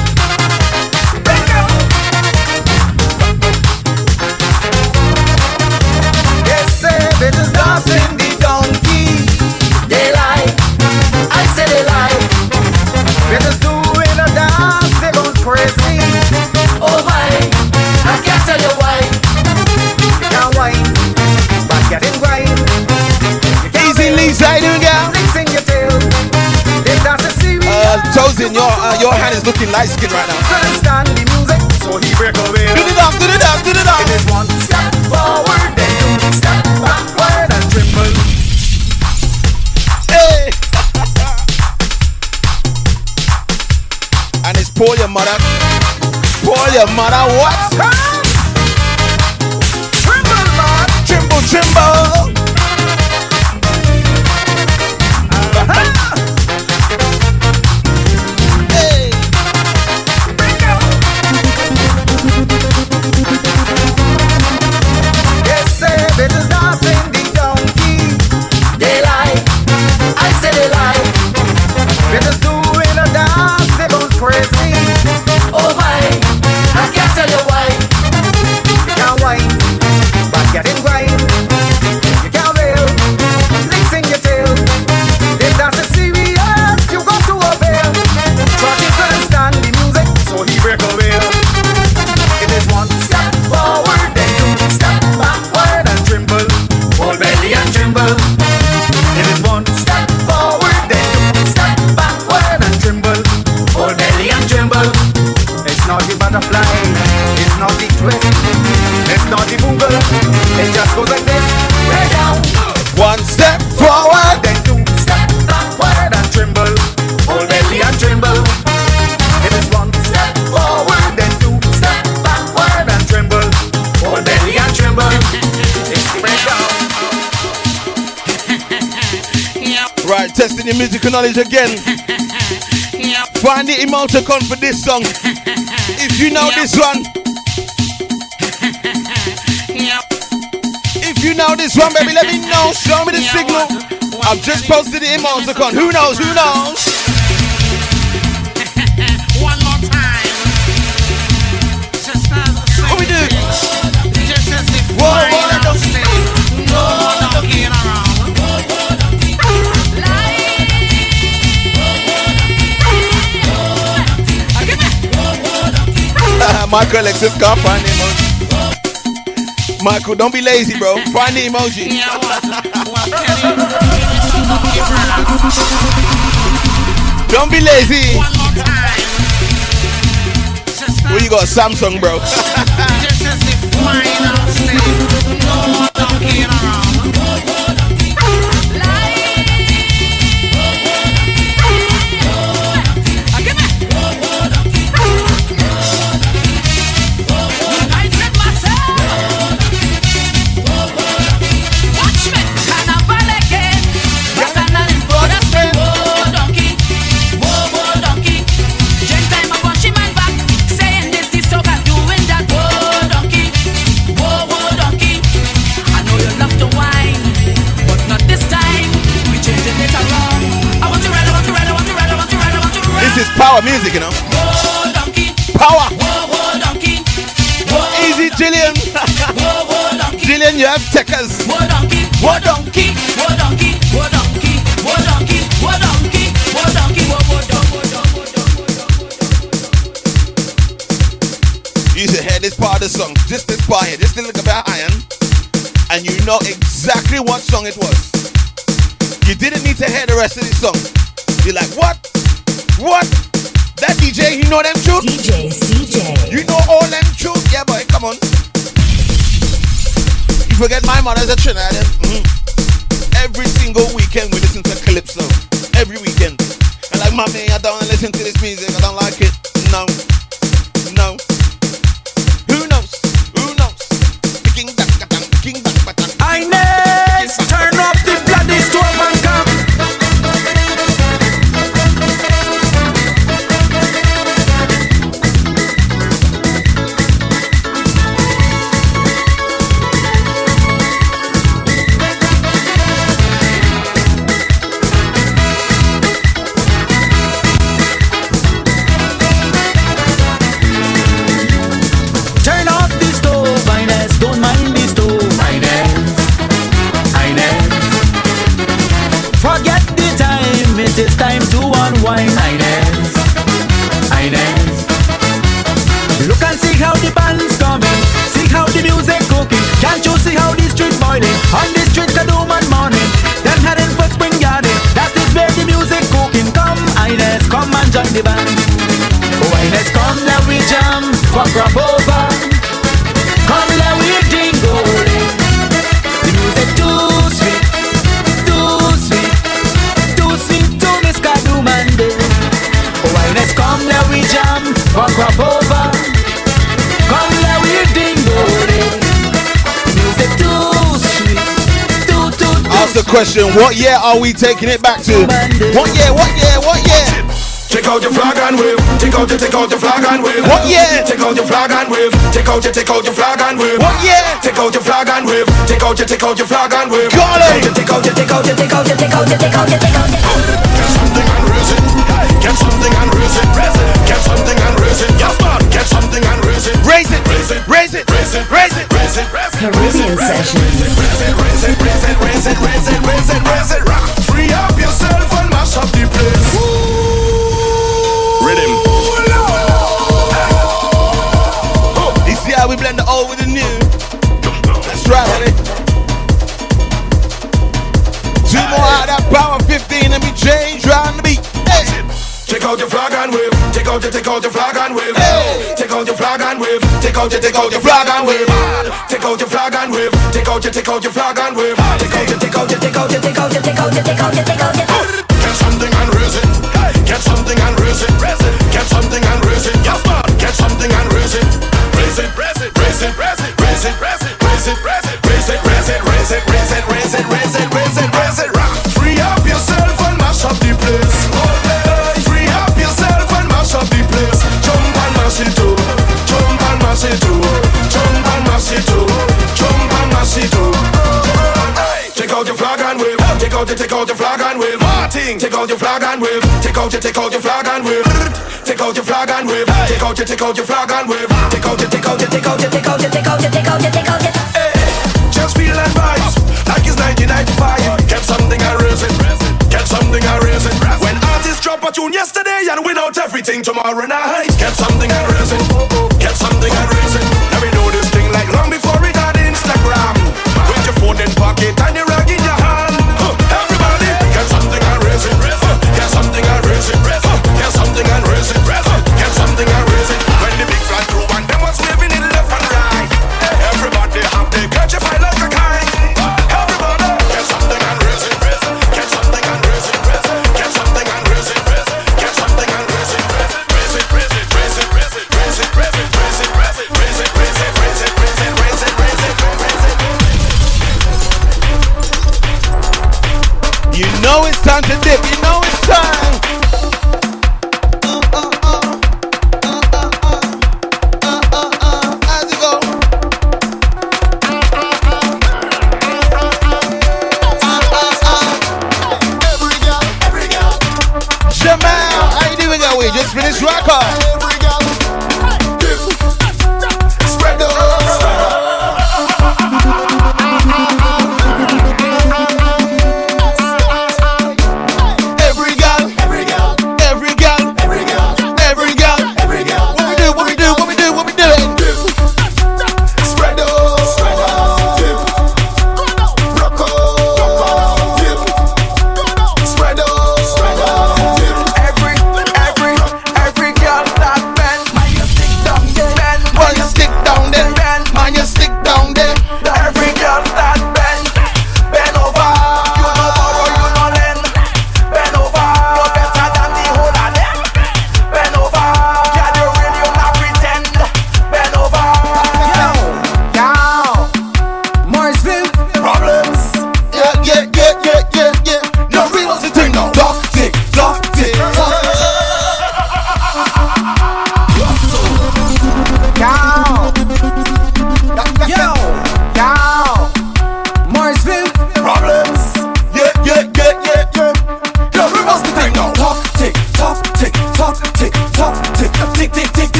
getting wild. Easy Lisa, I do girl. Fixing your Chosen, uh, your uh, your hand is looking light skin right now. Couldn't the music, so he break away. Do the dance, do the dance, do the dog. It is one step forward, then two step backward and triple. Hey. and it's pull your mother, pull your mother, what? Tremble, testing your musical knowledge again. Find the emoticon for this song. If you know this one. If you know this one, baby, let me know. Show me the signal. I've just posted the emoticon. Who knows? Who knows? One more time. Just as What we do? Just as if Whoa, whoa, on don't- stage. No Michael Alexis can't find the emoji. Michael, don't be lazy, bro. Find the emoji. Don't be lazy. Where you got Samsung, bro? power music, you know. Power. Easy, Jillian. Jillian, you have techers. What donkey? You should hear this part of the song, just this part here, just a little bit of iron, and you know exactly what song it was. You didn't need to hear the rest of the song. You're like, what? What? That DJ, you know them truth? DJ CJ. You know all them truth? Yeah, boy, come on. You forget my mother's a Trinidad. Mhm. Every single weekend we listen to Calypso. Every weekend. And like, mommy, I don't want to listen to this music. The band. Wine come let we jam, rub over. Come let we dingo. The music too sweet, too sweet, too sweet to miss Kadumande. Oh, wine come let we jam, rub over. Come let we dingo. The music too sweet, too too too. Ask the question, what year are we taking it back to? What year, what year, what year? Take out your flag and wave. Take out your, take out your flag and wave. What year? Take out your flag and wave. Take out your, take out your flag and wave. What year? Take out your flag and wave. Take out your, take out your flag and wave. Got it. Take out your, take out your, take out your, take out your, take out your, take out your. Get something and raise it. Get something and raise it. Raise it. Get something and raise it. Yes, man. Get something and raise it. Raise it, raise it, raise it, raise it, raise it, raise it. Caribbean Sessions. Raise it, raise it, raise it, raise it, raise it, raise it, raise it. Rock. Free up yourself blend the old with the new? That's right, honey. Two more out of that power 15 and we change round the beat. Hey. Take out your flag and wave. Take out your, take out your flag and wave. Hey. Take out your flag and wave. Take out your, take out your flag and wave. Take out your flag and wave. Take out your, take out your flag and wave. Take out your, take out your, take out your, take out your, take out your, take out your, take out your. Out your, take out your flag and wave. Martin, take out your flag and wave. Take out your, take out your flag and wave. Take out your flag and wave. Take out your, take out your flag and wave. Take out your, take out your, take out your, take out your, take out your, take out your, take out your. Just feel and vibes like it's 1995. Get something and raise it. Get something and raise it. When artists drop a tune yesterday and win out everything tomorrow night. Get something and raise it.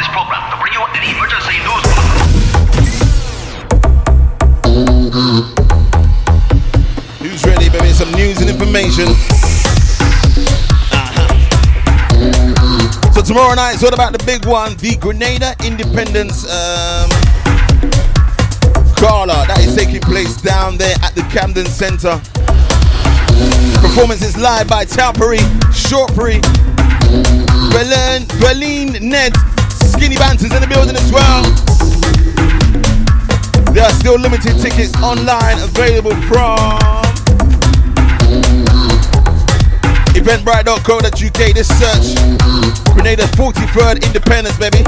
This program to bring you an emergency news. Who's ready, baby? Some news and information. Uh-huh. So tomorrow night is all about the big one, the Grenada Independence um, Gala that is taking place down there at the Camden Center. Performance is live by Tallpree, Shortpree, Berlin, Berlin, Ned, Skinny Banton in the building as well. There are still limited tickets online available from eventbrite.co.uk. This search Grenada's 43rd Independence, baby.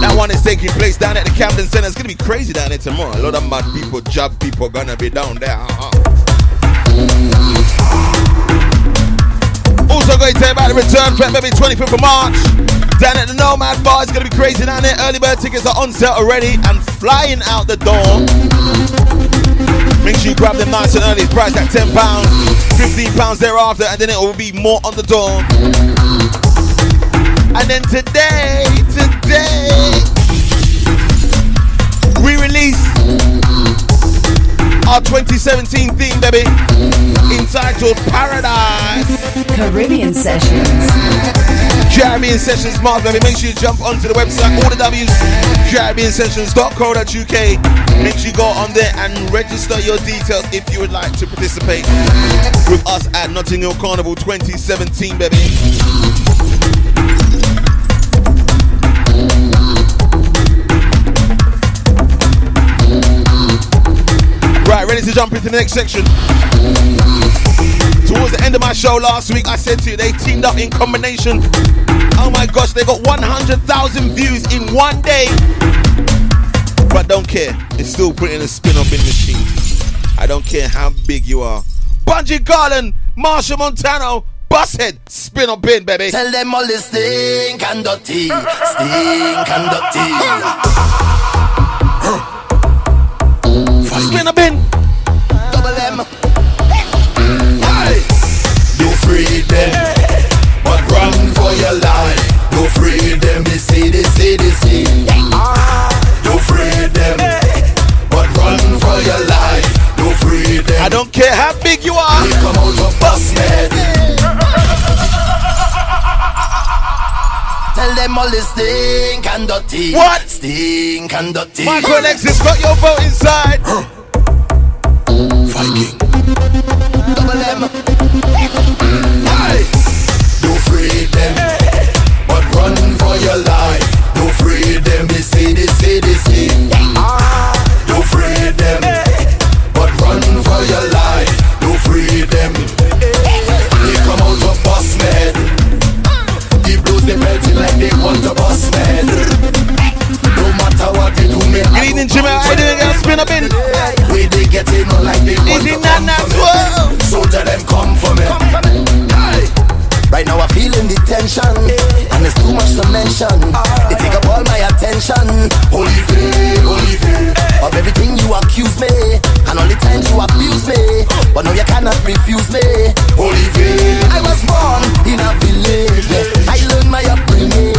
That one is taking place down at the Camden Center. It's gonna be crazy down there tomorrow. A lot of mad people, job people, gonna be down there. Uh-uh. Also going to tell you about the return fest, maybe 25th of March. Down at the Nomad Bar, it's to be crazy down there. Early bird tickets are on sale already and flying out the door. Make sure you grab them nice and early. It's priced at £10, £15 thereafter, and then it will be more on the door. And then today, today, we release our 2017 theme, baby, entitled Paradise. Caribbean Sessions. Caribbean Sessions baby. Make sure you jump onto the website, all the W's, CaribbeanSessions.co.uk. Make sure you go on there and register your details if you would like to participate with us at Notting Hill Carnival 2017, baby. Right, ready to jump into the next section. Towards the end of my show last week, I said to you they teamed up in combination. Oh my gosh, they got 100,000 views in one day. But don't care, it's still putting a spin up in the machine. I don't care how big you are. Bunji Garlin, Machel Montano, bus head. Spin up in, baby. Tell them all this stink and dirty, stink and dirty. Spin up in. Them, but run for your life. You free them, they say, they say, they say. You free them, but run for your life. You free them. I don't care how big you are. We come out of busted. Tell them all this stink and dirty. What? Stink and dirty. Michael Alexis got your vote inside. Viking. Double M. your life. You free them, they say, they say, they say. You free them, but run for your life. You free them. They come out of bus man. The blues they melting like they want to bus man. No matter what they do, me. Good evening, Jimmy. How you doing? Spin up in. Way they get in on like they want Is to it not come not for me. Soldier them come for me. Right now I'm feeling the tension And it's too much to mention. They take up all my attention. Holy faith, holy faith. Of everything you accuse me. And all the times you abuse me. But now you cannot refuse me. Holy faith. I was born in a village. I learned my upbringing.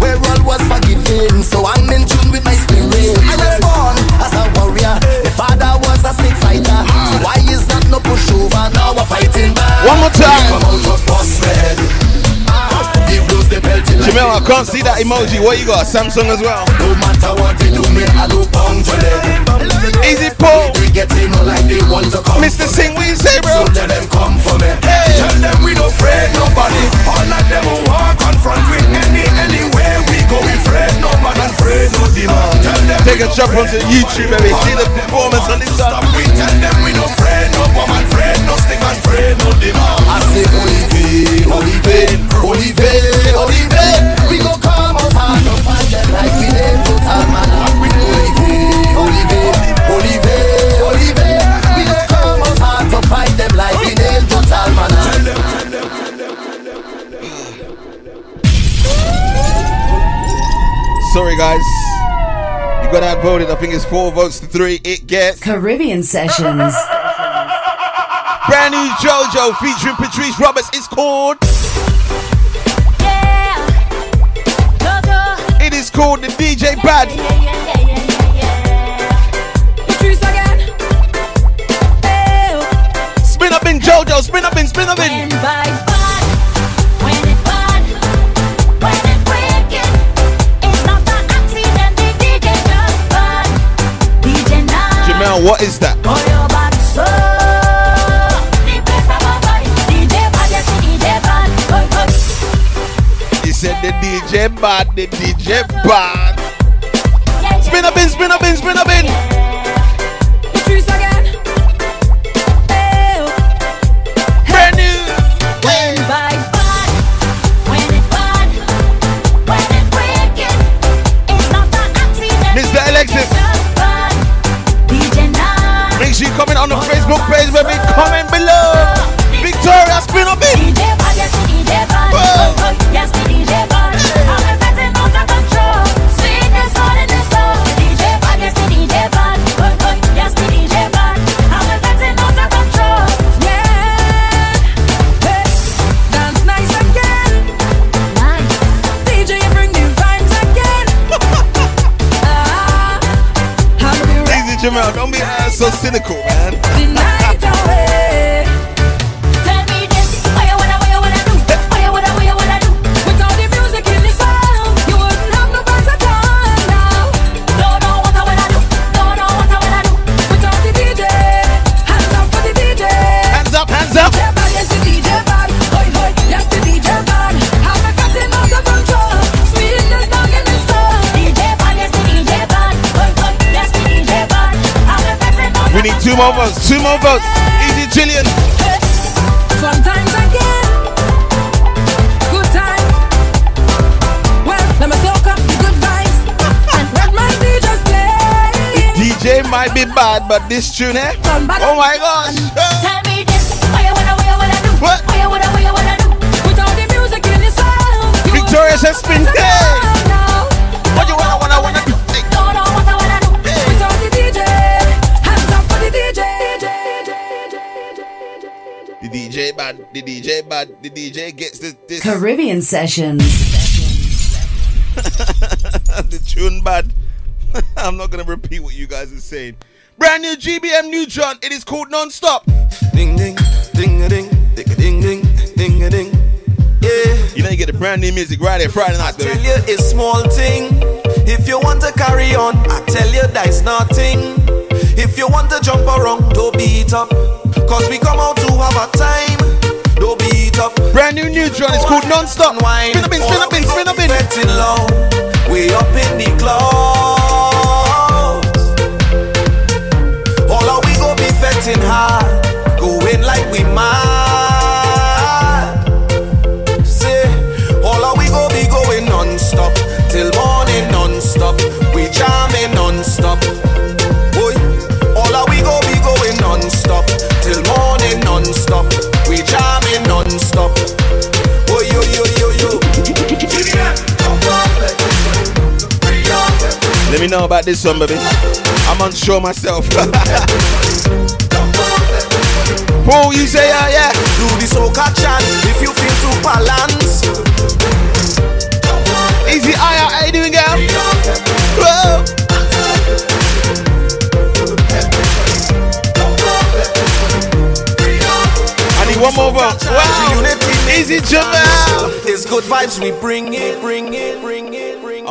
Where all was forgiven. So I'm in tune with my spirit. I was born as a warrior. My father was a snake fighter. So why is that no pushover? Now we're fighting back. One more time. Belting like Jamel, I can't see that emoji. What you got? Samsung as well. No matter what they do me I do pound for them Easy Paul. They get in like they want to come Mr. Singh, what you say, bro? So let them come for me Hey. Tell them we don't afraid nobody All of them who walk confront with any Anywhere we go we afraid no man and afraid no demon Tell them Take a jump onto YouTube, baby. See the performance on this Stop song. we tell them we don't afraid no woman afraid no stick and afraid no demon I say holy faith, holy faith, holy faith, holy faith We go come out hard to find them like we did total man Holy faith, holy faith, holy faith, holy faith We go come out hard to fight them like we did total man Tell them, tell them Sorry, guys. You got outvoted. I think it's four votes to three. It gets Caribbean Sessions. brand new JoJo featuring Patrice Roberts. It's called. Yeah, JoJo. It is called the DJ Bad. Spin up in JoJo. Spin up in. Spin up in. Jamel, what is that? DJ bad, the DJ bad. Spin up in, spin up in, spin up in. Brand new. When vibes bad, when it bad, when it wicked, it's not an accident. Mr. Alexis. Make sure you comment on the Facebook page, baby. Comment below. Victoria, spin up in. Jamel. Don't be uh, so cynical, man. Two more votes. Two more votes. Easy, Jillian. Sometimes again, good time. Well, let me soak up the good vibes and let my DJs play. DJ might be bad, but this tune, eh? Oh my gosh. Tell me this, what you wanna, what you DJ bad, the DJ bad, the DJ gets the, this. Caribbean Sessions. the tune bad. I'm not gonna repeat what you guys are saying. Brand new GBM Nutron. It is called Non-Stop. Ding ding, ding a ding, ding a ding ding, ding a ding. Yeah. You know you get the brand new music right here Friday night, Tell baby. you it's small thing. If you want to carry on, I tell you that's nothing. If you want to jump around, don't beat up. Cause we come out to have a time. Don't beat up. Brand new Nutron. It's called Non-Stop. Spin up in, spin up in, spin up in. Betting low. We up in the clouds. All of we go be fetting hard. Going like we mad. Me know about this one, baby. I'm unsure myself. Paul, you say, uh, yeah. Do the soca chant if you feel too balance. Easy eye out, how you doing, girl? Whoa. I need one more vote. Wow. Easy Jamal. It's good vibes we bring it, bring it, bring it.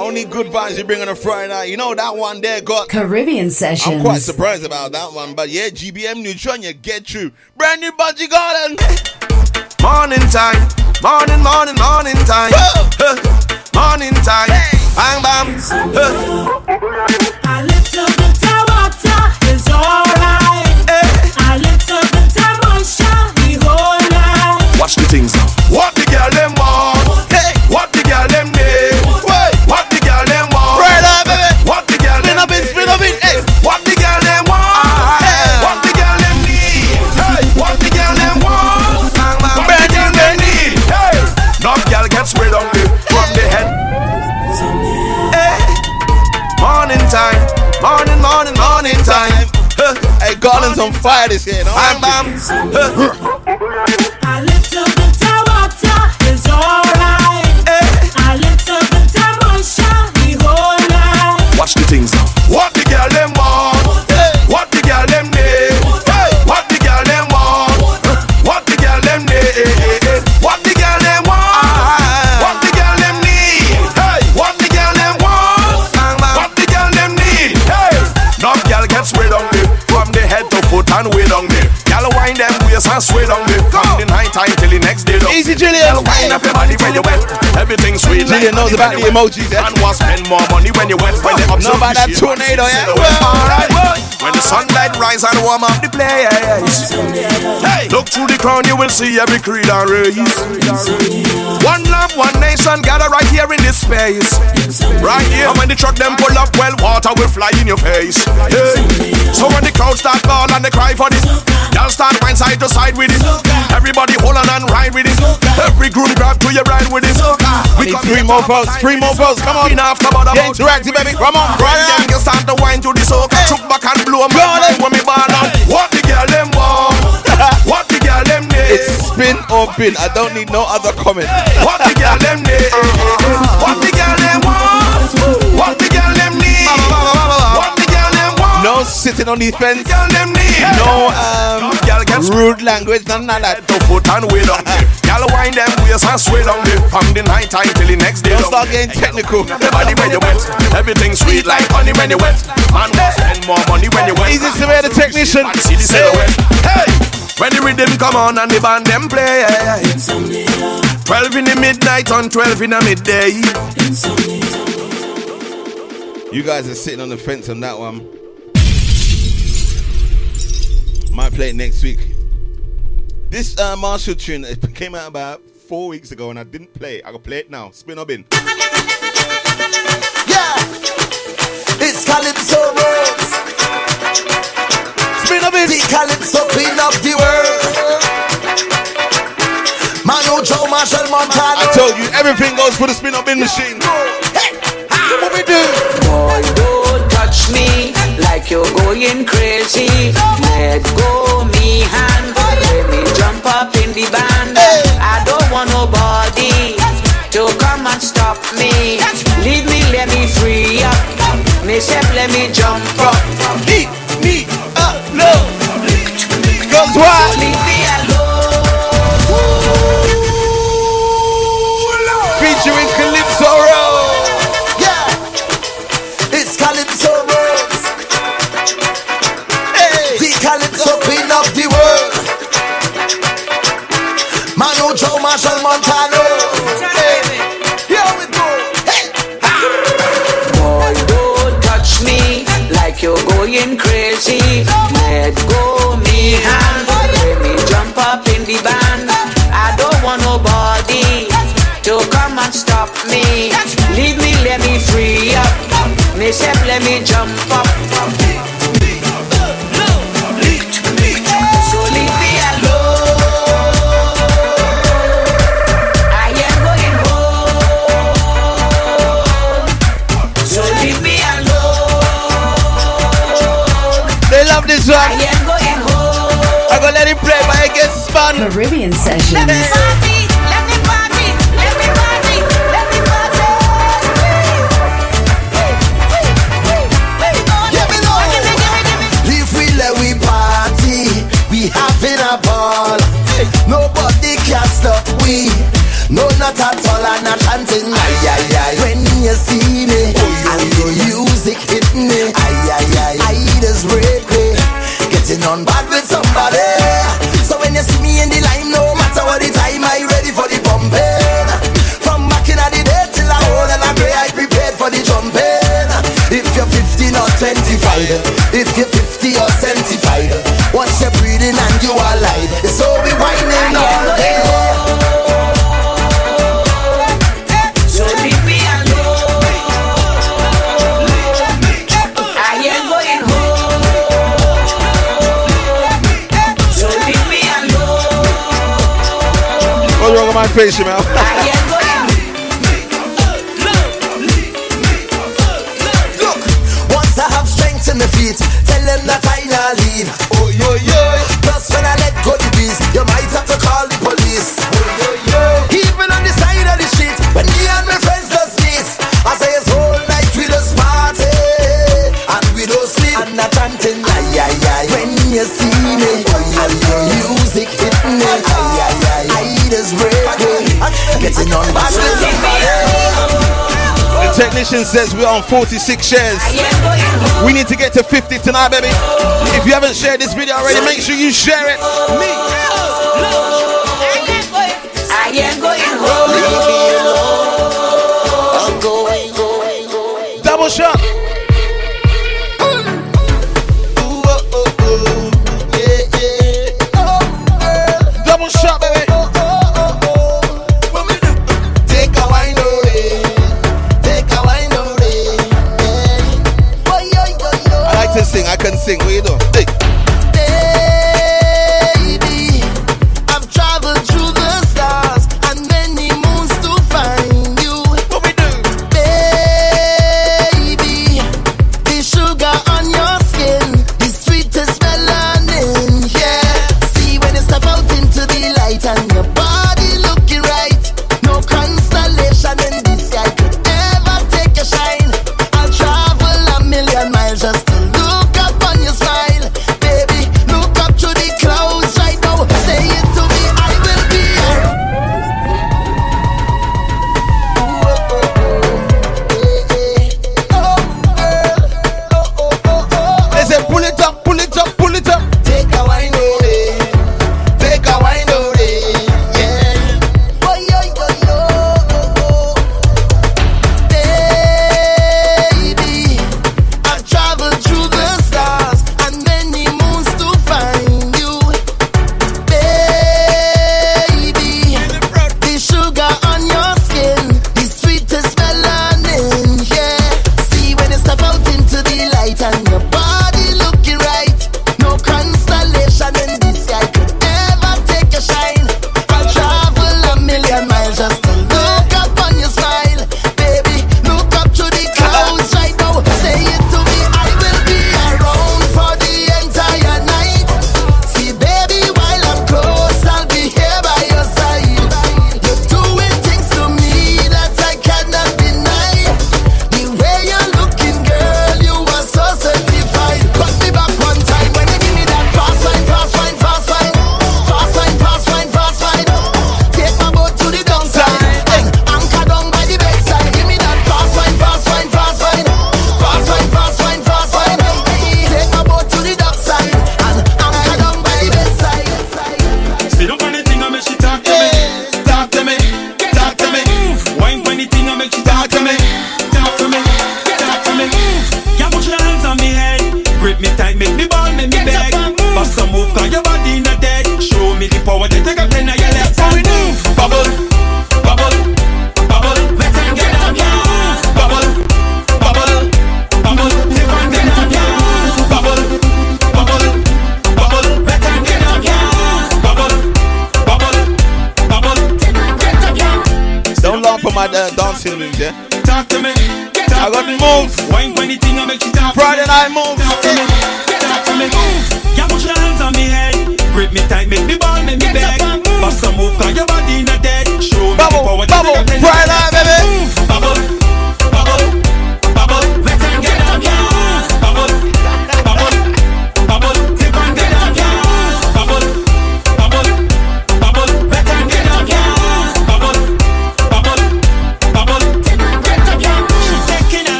Only good vibes you bring on a Friday night. You know that one there got. Caribbean Sessions. I'm quite surprised about that one, but yeah, GBM Nutron, you get through. Brand new Bunji Garlin. Morning time, morning, morning, morning time. Huh. Morning time, bang bam. Huh. A little bit of water is alright. Fire this. No? Bam bam. Jillian knows about the emojis? And want to spend more money when you wet. When they Know about that tornado, yeah? When the sunlight rise and warm up the place. Hey, look through the crown, you will see every creed and race. One love, one nation, gather right here in this space. Right here, and when the truck them pull up, well, water will fly in your face. Hey. So when the crowd start ball and they cry for this, y'all start wine side to side with it. Everybody hold on and ride with it. Every groom grab to your ride with it. We need three more votes, three more votes. Come on. Get interactive, baby. Come on, Right Brian. then, you start to wine to the soca. Chuck back and blow my mind when me ball on. What the girl them want? What the girl them need? It's spin or bin. I don't need no other comment. What the girl them need? Uh, uh, uh. What sitting on the fence. Girl them need. No um Girl get rude language. None of that. to foot and way down there. Girl wind them waist and sway down there. From the night time till the next day. Don't start getting technical. The body when you wet, everything sweet like honey when you wet. Man spend more money when you wet. Easy to wear the technician. See the silhouette. Hey, when the rhythm come on and the band them play. Twelve in the midnight and twelve in the midday. You guys are sitting on the fence on that one. Might play it next week. This uh, Machel tune it came out about four weeks ago and I didn't play it. I can play it now. Spin up in. Yeah, it's Calypso Rose. Spin or bin. The Calypso queen of the world. Manu Chao Machel Montano. I told you, everything goes for the spin up in machine. Hey, what we do? Boy, don't touch me like you're going crazy. Let go me hand, let me jump up in the band. I don't want nobody to come and stop me. Leave me, let me free up. Me say, let me jump up. Leave me alone. Cause Machel Montano. Hey, here we go. Hey, Boy, don't touch me like you're going crazy. Let go me hand, let me jump up in the band. I don't want nobody to come and stop me. Leave me, let me free up. Me let me jump up. A ball. Nobody can stop we. No, not at all, I'm not chanting. Ay, ay, ay. When you see me, and the music hit me, ay, ay, ay. I just break me, getting on bad if you're 50 or 75, once you're breathing and you are alive, it's all we whining all day. So leave me alone. I am going home. So leave me alone. Oh, What's wrong with my face, you man? technician says we're on 46 shares. We need to get to 50 tonight, baby. If you haven't shared this video already, make sure you share it. Double shot.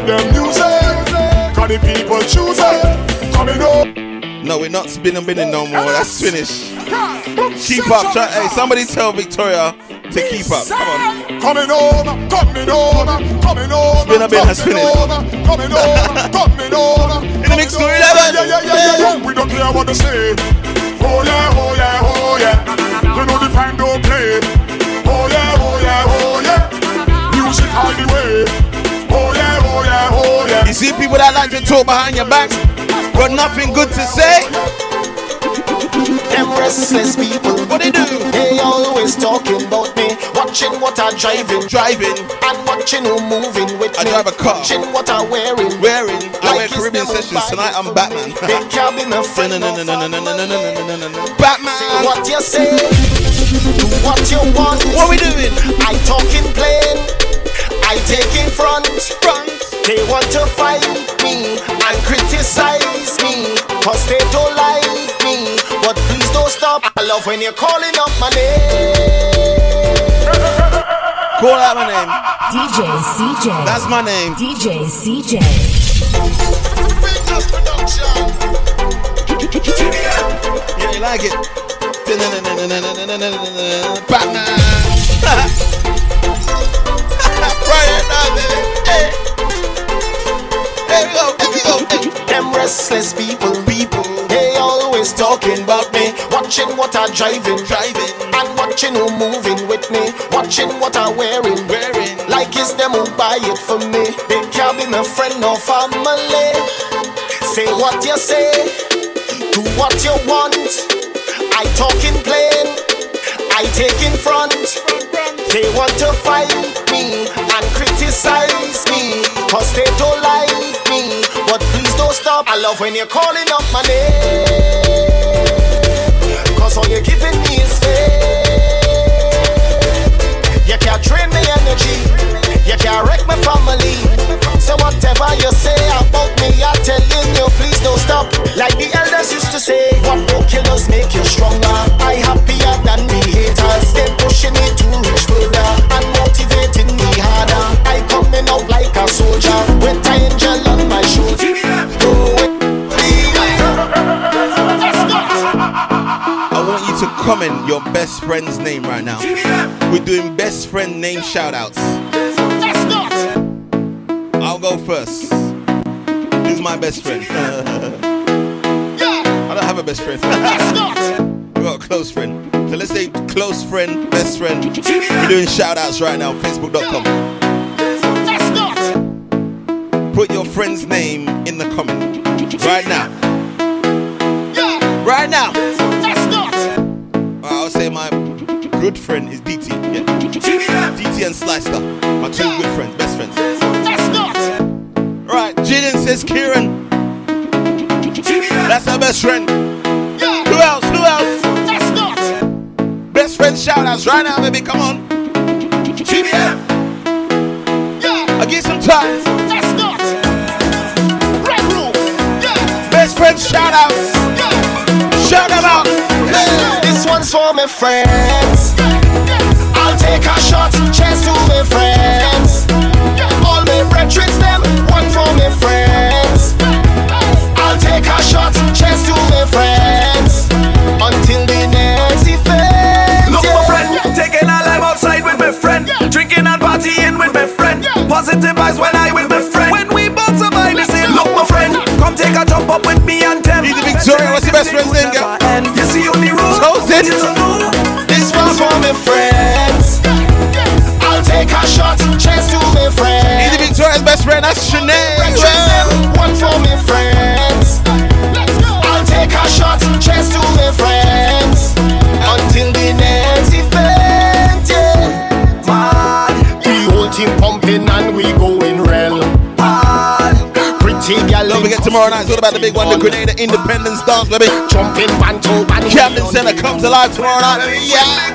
Fire. We don't give them music. Cause the people choose it. Coming up. Oh. No, we're not spinning binning no more. That's finished. Keep up. Try, hey, somebody tell Victoria to keep up. Come on. Coming home, coming home, coming. Spin has finished. Coming oh, coming. Oh, in the mix to 11. Yeah, yeah, yeah, yeah, yeah. We don't care what they say. Oh yeah, oh yeah, oh yeah. You know the time don't play. Oh yeah, oh yeah, oh yeah. Music all the way. You see people that like to talk behind your back, but nothing good to say. Them restless people. What they do? They always talking about me. Watching what I'm driving. Driving. And watching who moving with I me. drive a car. Watching what I'm wearing. Wearing. I wear Like it's Caribbean sessions. Tonight I'm Batman. They can't be friend. Batman. Say what you say. Do what you want. What we doing? I talking plain. I taking front. Front. They want to fight me and criticize me. Cause they don't like me. But please don't stop. I love when you're calling up my name. Call out my name. DJ CJ. That's my name. DJ CJ. Yeah, you like it? Batman. Friday night, baby. Hey. Them restless people, people, they always talking about me. Watching what I'm driving, driving, and watching who moving with me. Watching what I'm wearing, wearing. Like it's them who buy it for me. They can't be my friend or family. Say what you say, do what you want. I talk in plain, I take in front. They want to fight me and criticize me, cause they don't like me. But please don't stop. I love when you're calling up my name. Cause all you're giving me is faith. You can't drain me energy. You can't wreck my family. So whatever you say about me, I'm telling you, please don't stop. Like the elders used to say, what no killers make you stronger. I happier than me haters. They pushing me to reach further and motivating me harder. I coming out like a soldier with an angel on my shoulder. I want you to comment your best friend's name right now. We're doing best friend name shout outs. I'll go first. Who's my best friend? I don't have a best friend. we got a close friend. So let's say close friend, best friend. We're doing shout outs right now. Facebook.com. put your friend's name in the comment right now. Right now. Alright, I'll say my good friend is DT. Yeah. DT and Slicer. My two good friends, best friends. Says Kieran. That's her best friend. Who else? Who else? Best friend shout outs right now, baby. Come on. GBM. I'll give some time. Best friend shout outs. Shout them out. This one's for my friends. I'll take a shot, cheers to my friends. My friends. I'll take a shot, cheers to my friends. Until the next event. Look, my friend, taking a life outside with my friend, drinking and partying with my friend. Positive vibes when I with my friend. When we both survive, they say, Look, my friend, come take a jump up with me and them. Easy Victoria, what's your best friend's name, girl? You see on the road, Chosen. This one's for my friends. I'll take a shot, cheers to my friends. Easy best friend, that's Sinead. One for my friends. I'll take a shot, cheers to my friends. Until the next event, yeah. Man, the whole team pumping and we going real. Pretty gal. Don't forget tomorrow night, it's all about the big one, the Grenada Independence Dance, baby. Jumping two, one. Captain Center comes alive tomorrow night, baby. Yeah.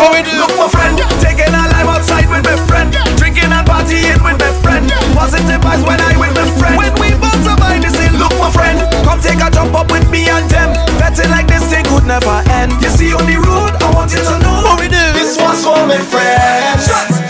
What we do? Look, my friend, taking a life outside with my friend, Positive vibes when I with my friend. When we both survive, they say, Look, my friend, come take a jump up with me and them. Betting like this thing could never end. You see on the road, I want you to know what we do. This one's for my friends. Shots,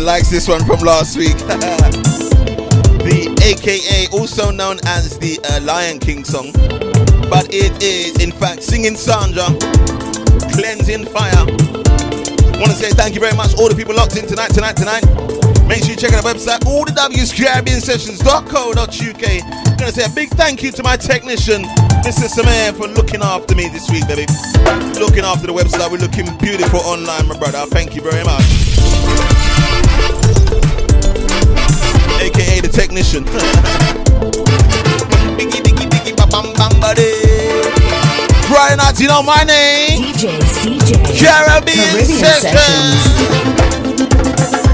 likes this one from last week. the AKA, also known as the uh, Lion King song, but it is in fact singing Sandra, cleansing fire. Want to say thank you very much, all the people locked in tonight, tonight, tonight. Make sure you check out the website, all the W's Caribbean Sessions.co.uk. Gonna say a big thank you to my technician, Mr. Samir, for looking after me this week, baby. Looking after the website, we're looking beautiful online, my brother. Thank you very much. AKA the technician. Biggie, diggy, diggy, ba bam bam body. Friday night, you know my name. DJ CJ. Caribbean, Caribbean Sessions.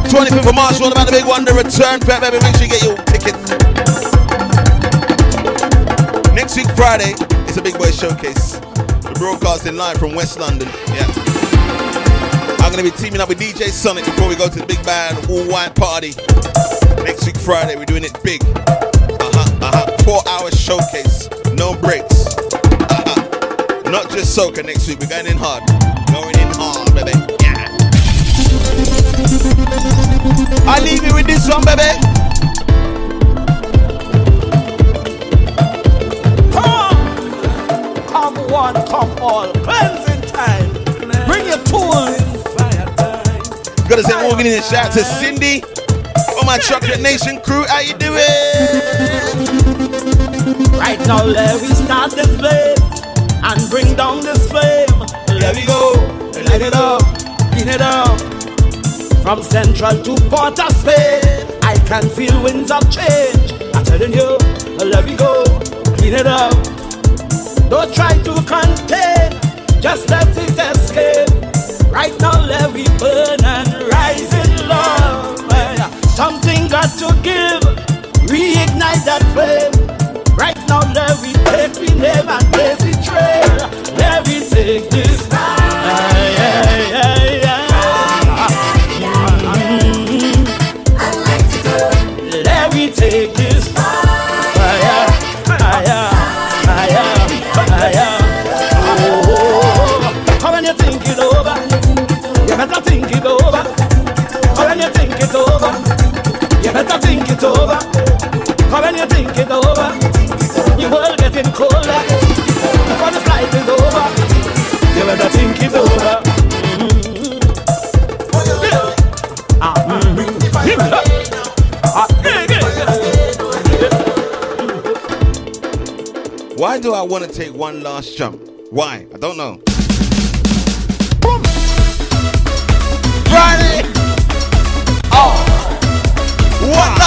25th of March, all about the big one, the return fest, baby. Make sure you get your tickets. Next week, Friday, it's a big boy showcase. We're broadcasting live from West London. Yeah. I'm gonna be teaming up with DJ Sonic before we go to the big band all white party. Next week, Friday, we're doing it big. Uh huh, uh huh. Four hour showcase, no breaks. Uh huh. Not just soca next week, we're going in hard. Going in hard, baby. Yeah. I leave you with this one, baby. one, come all. Cleansing time. Bring your tools. Gotta say, walking in and shout to Cindy all my Chocolate Nation crew, how you doing? Right now, let we start this flame and bring down this flame. Let we go, light it up, clean it up. From Central to Port of Spain, I can feel winds of change. I'm telling you, let we go, clean it up. Don't try to contain, just let it escape. Right now, let we burn and rise in love got to give, reignite that flame. Right now, let me take, the name and blaze the trail. Let me take this think it's over. Your world getting colder. Before the flight is over, you better think it's over. Why do I want to take one last jump? Why? I don't know. Boom. Friday. Oh. What?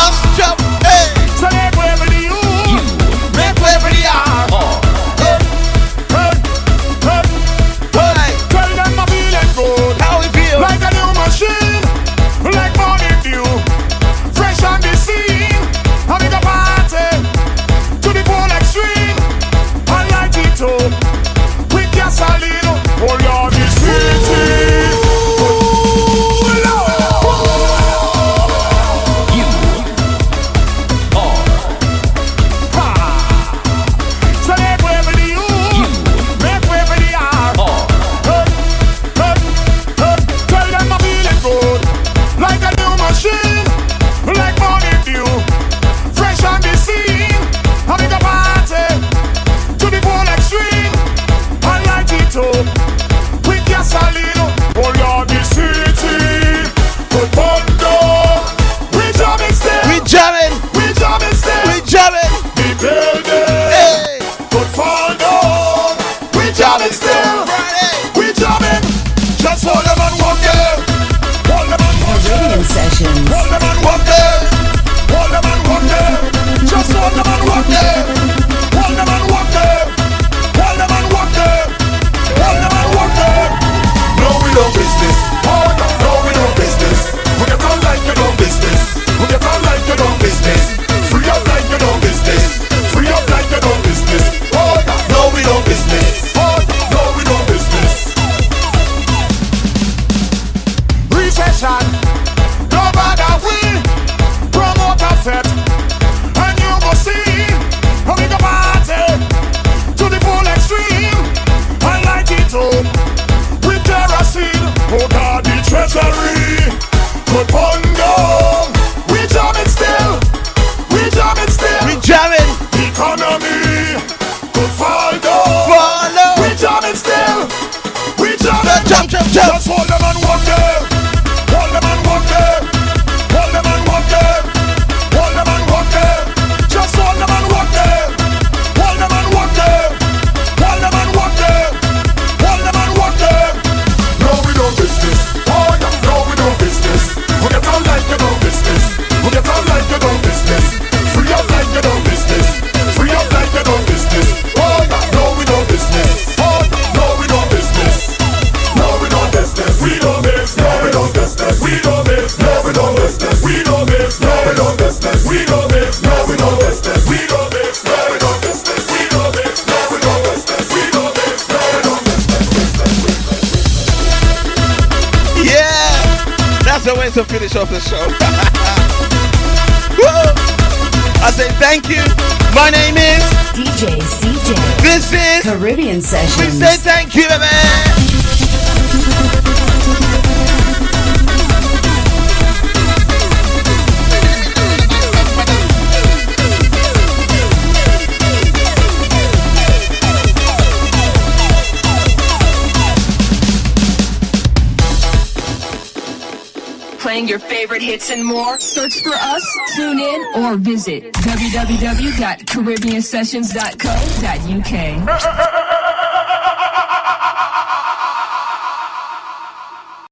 www.caribbeansessions.co.uk.